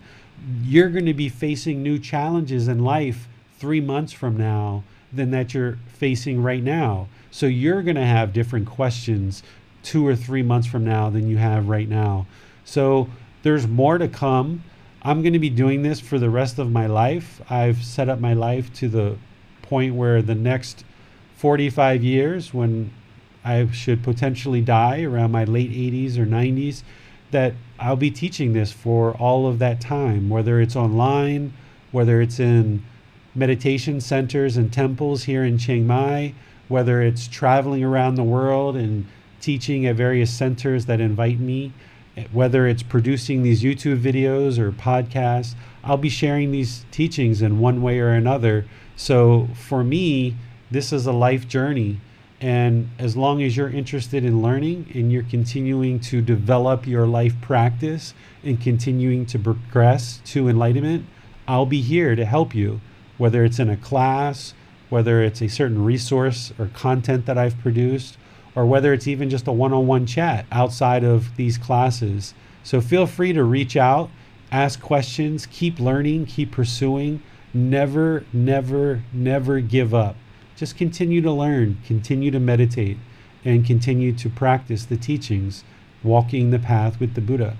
You're going to be facing new challenges in life three months from now than that you're facing right now. So you're going to have different questions two or three months from now than you have right now. So there's more to come. I'm going to be doing this for the rest of my life. I've set up my life to the point where the next 45 years, when I should potentially die around my late 80s or 90s, that I'll be teaching this for all of that time, whether it's online, whether it's in meditation centers and temples here in Chiang Mai, whether it's traveling around the world and teaching at various centers that invite me, whether it's producing these YouTube videos or podcasts, I'll be sharing these teachings in one way or another. So for me, this is a life journey and as long as you're interested in learning and you're continuing to develop your life practice and continuing to progress to enlightenment, I'll be here to help you, whether it's in a class, whether it's a certain resource or content that I've produced, or whether it's even just a one on one chat outside of these classes. So feel free to reach out, ask questions, keep learning, keep pursuing. Never, never, never give up just continue to learn, continue to meditate, and continue to practice the teachings, walking the path with the Buddha.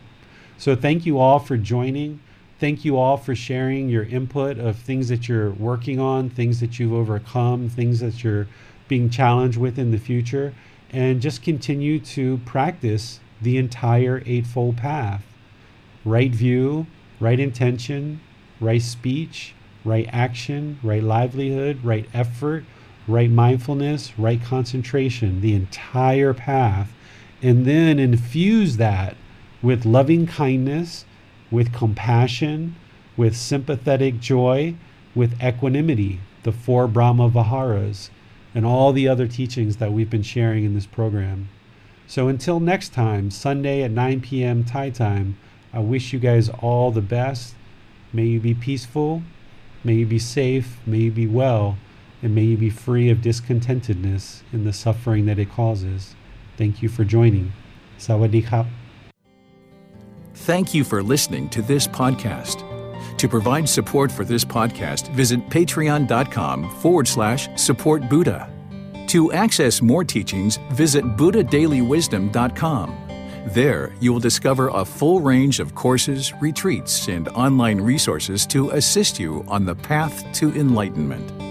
So, thank you all for joining. Thank you all for sharing your input of things that you're working on, things that you've overcome, things that you're being challenged with in the future, and just continue to practice the entire Eightfold Path right view, right intention, right speech, right action, right livelihood, right effort right mindfulness, right concentration, the entire path, and then infuse that with loving kindness, with compassion, with sympathetic joy, with equanimity, the four Brahma Viharas, and all the other teachings that we've been sharing in this program. So until next time, Sunday at 9 p.m. Thai time, I wish you guys all the best. May you be peaceful. May you be safe. May you be well and may you be free of discontentedness in the suffering that it causes. Thank you for joining. Sawadee. Thank you for listening to this podcast. To provide support for this podcast, visit patreon.com forward slash support Buddha. To access more teachings, visit buddhadailywisdom.com. There, you will discover a full range of courses, retreats, and online resources to assist you on the path to enlightenment.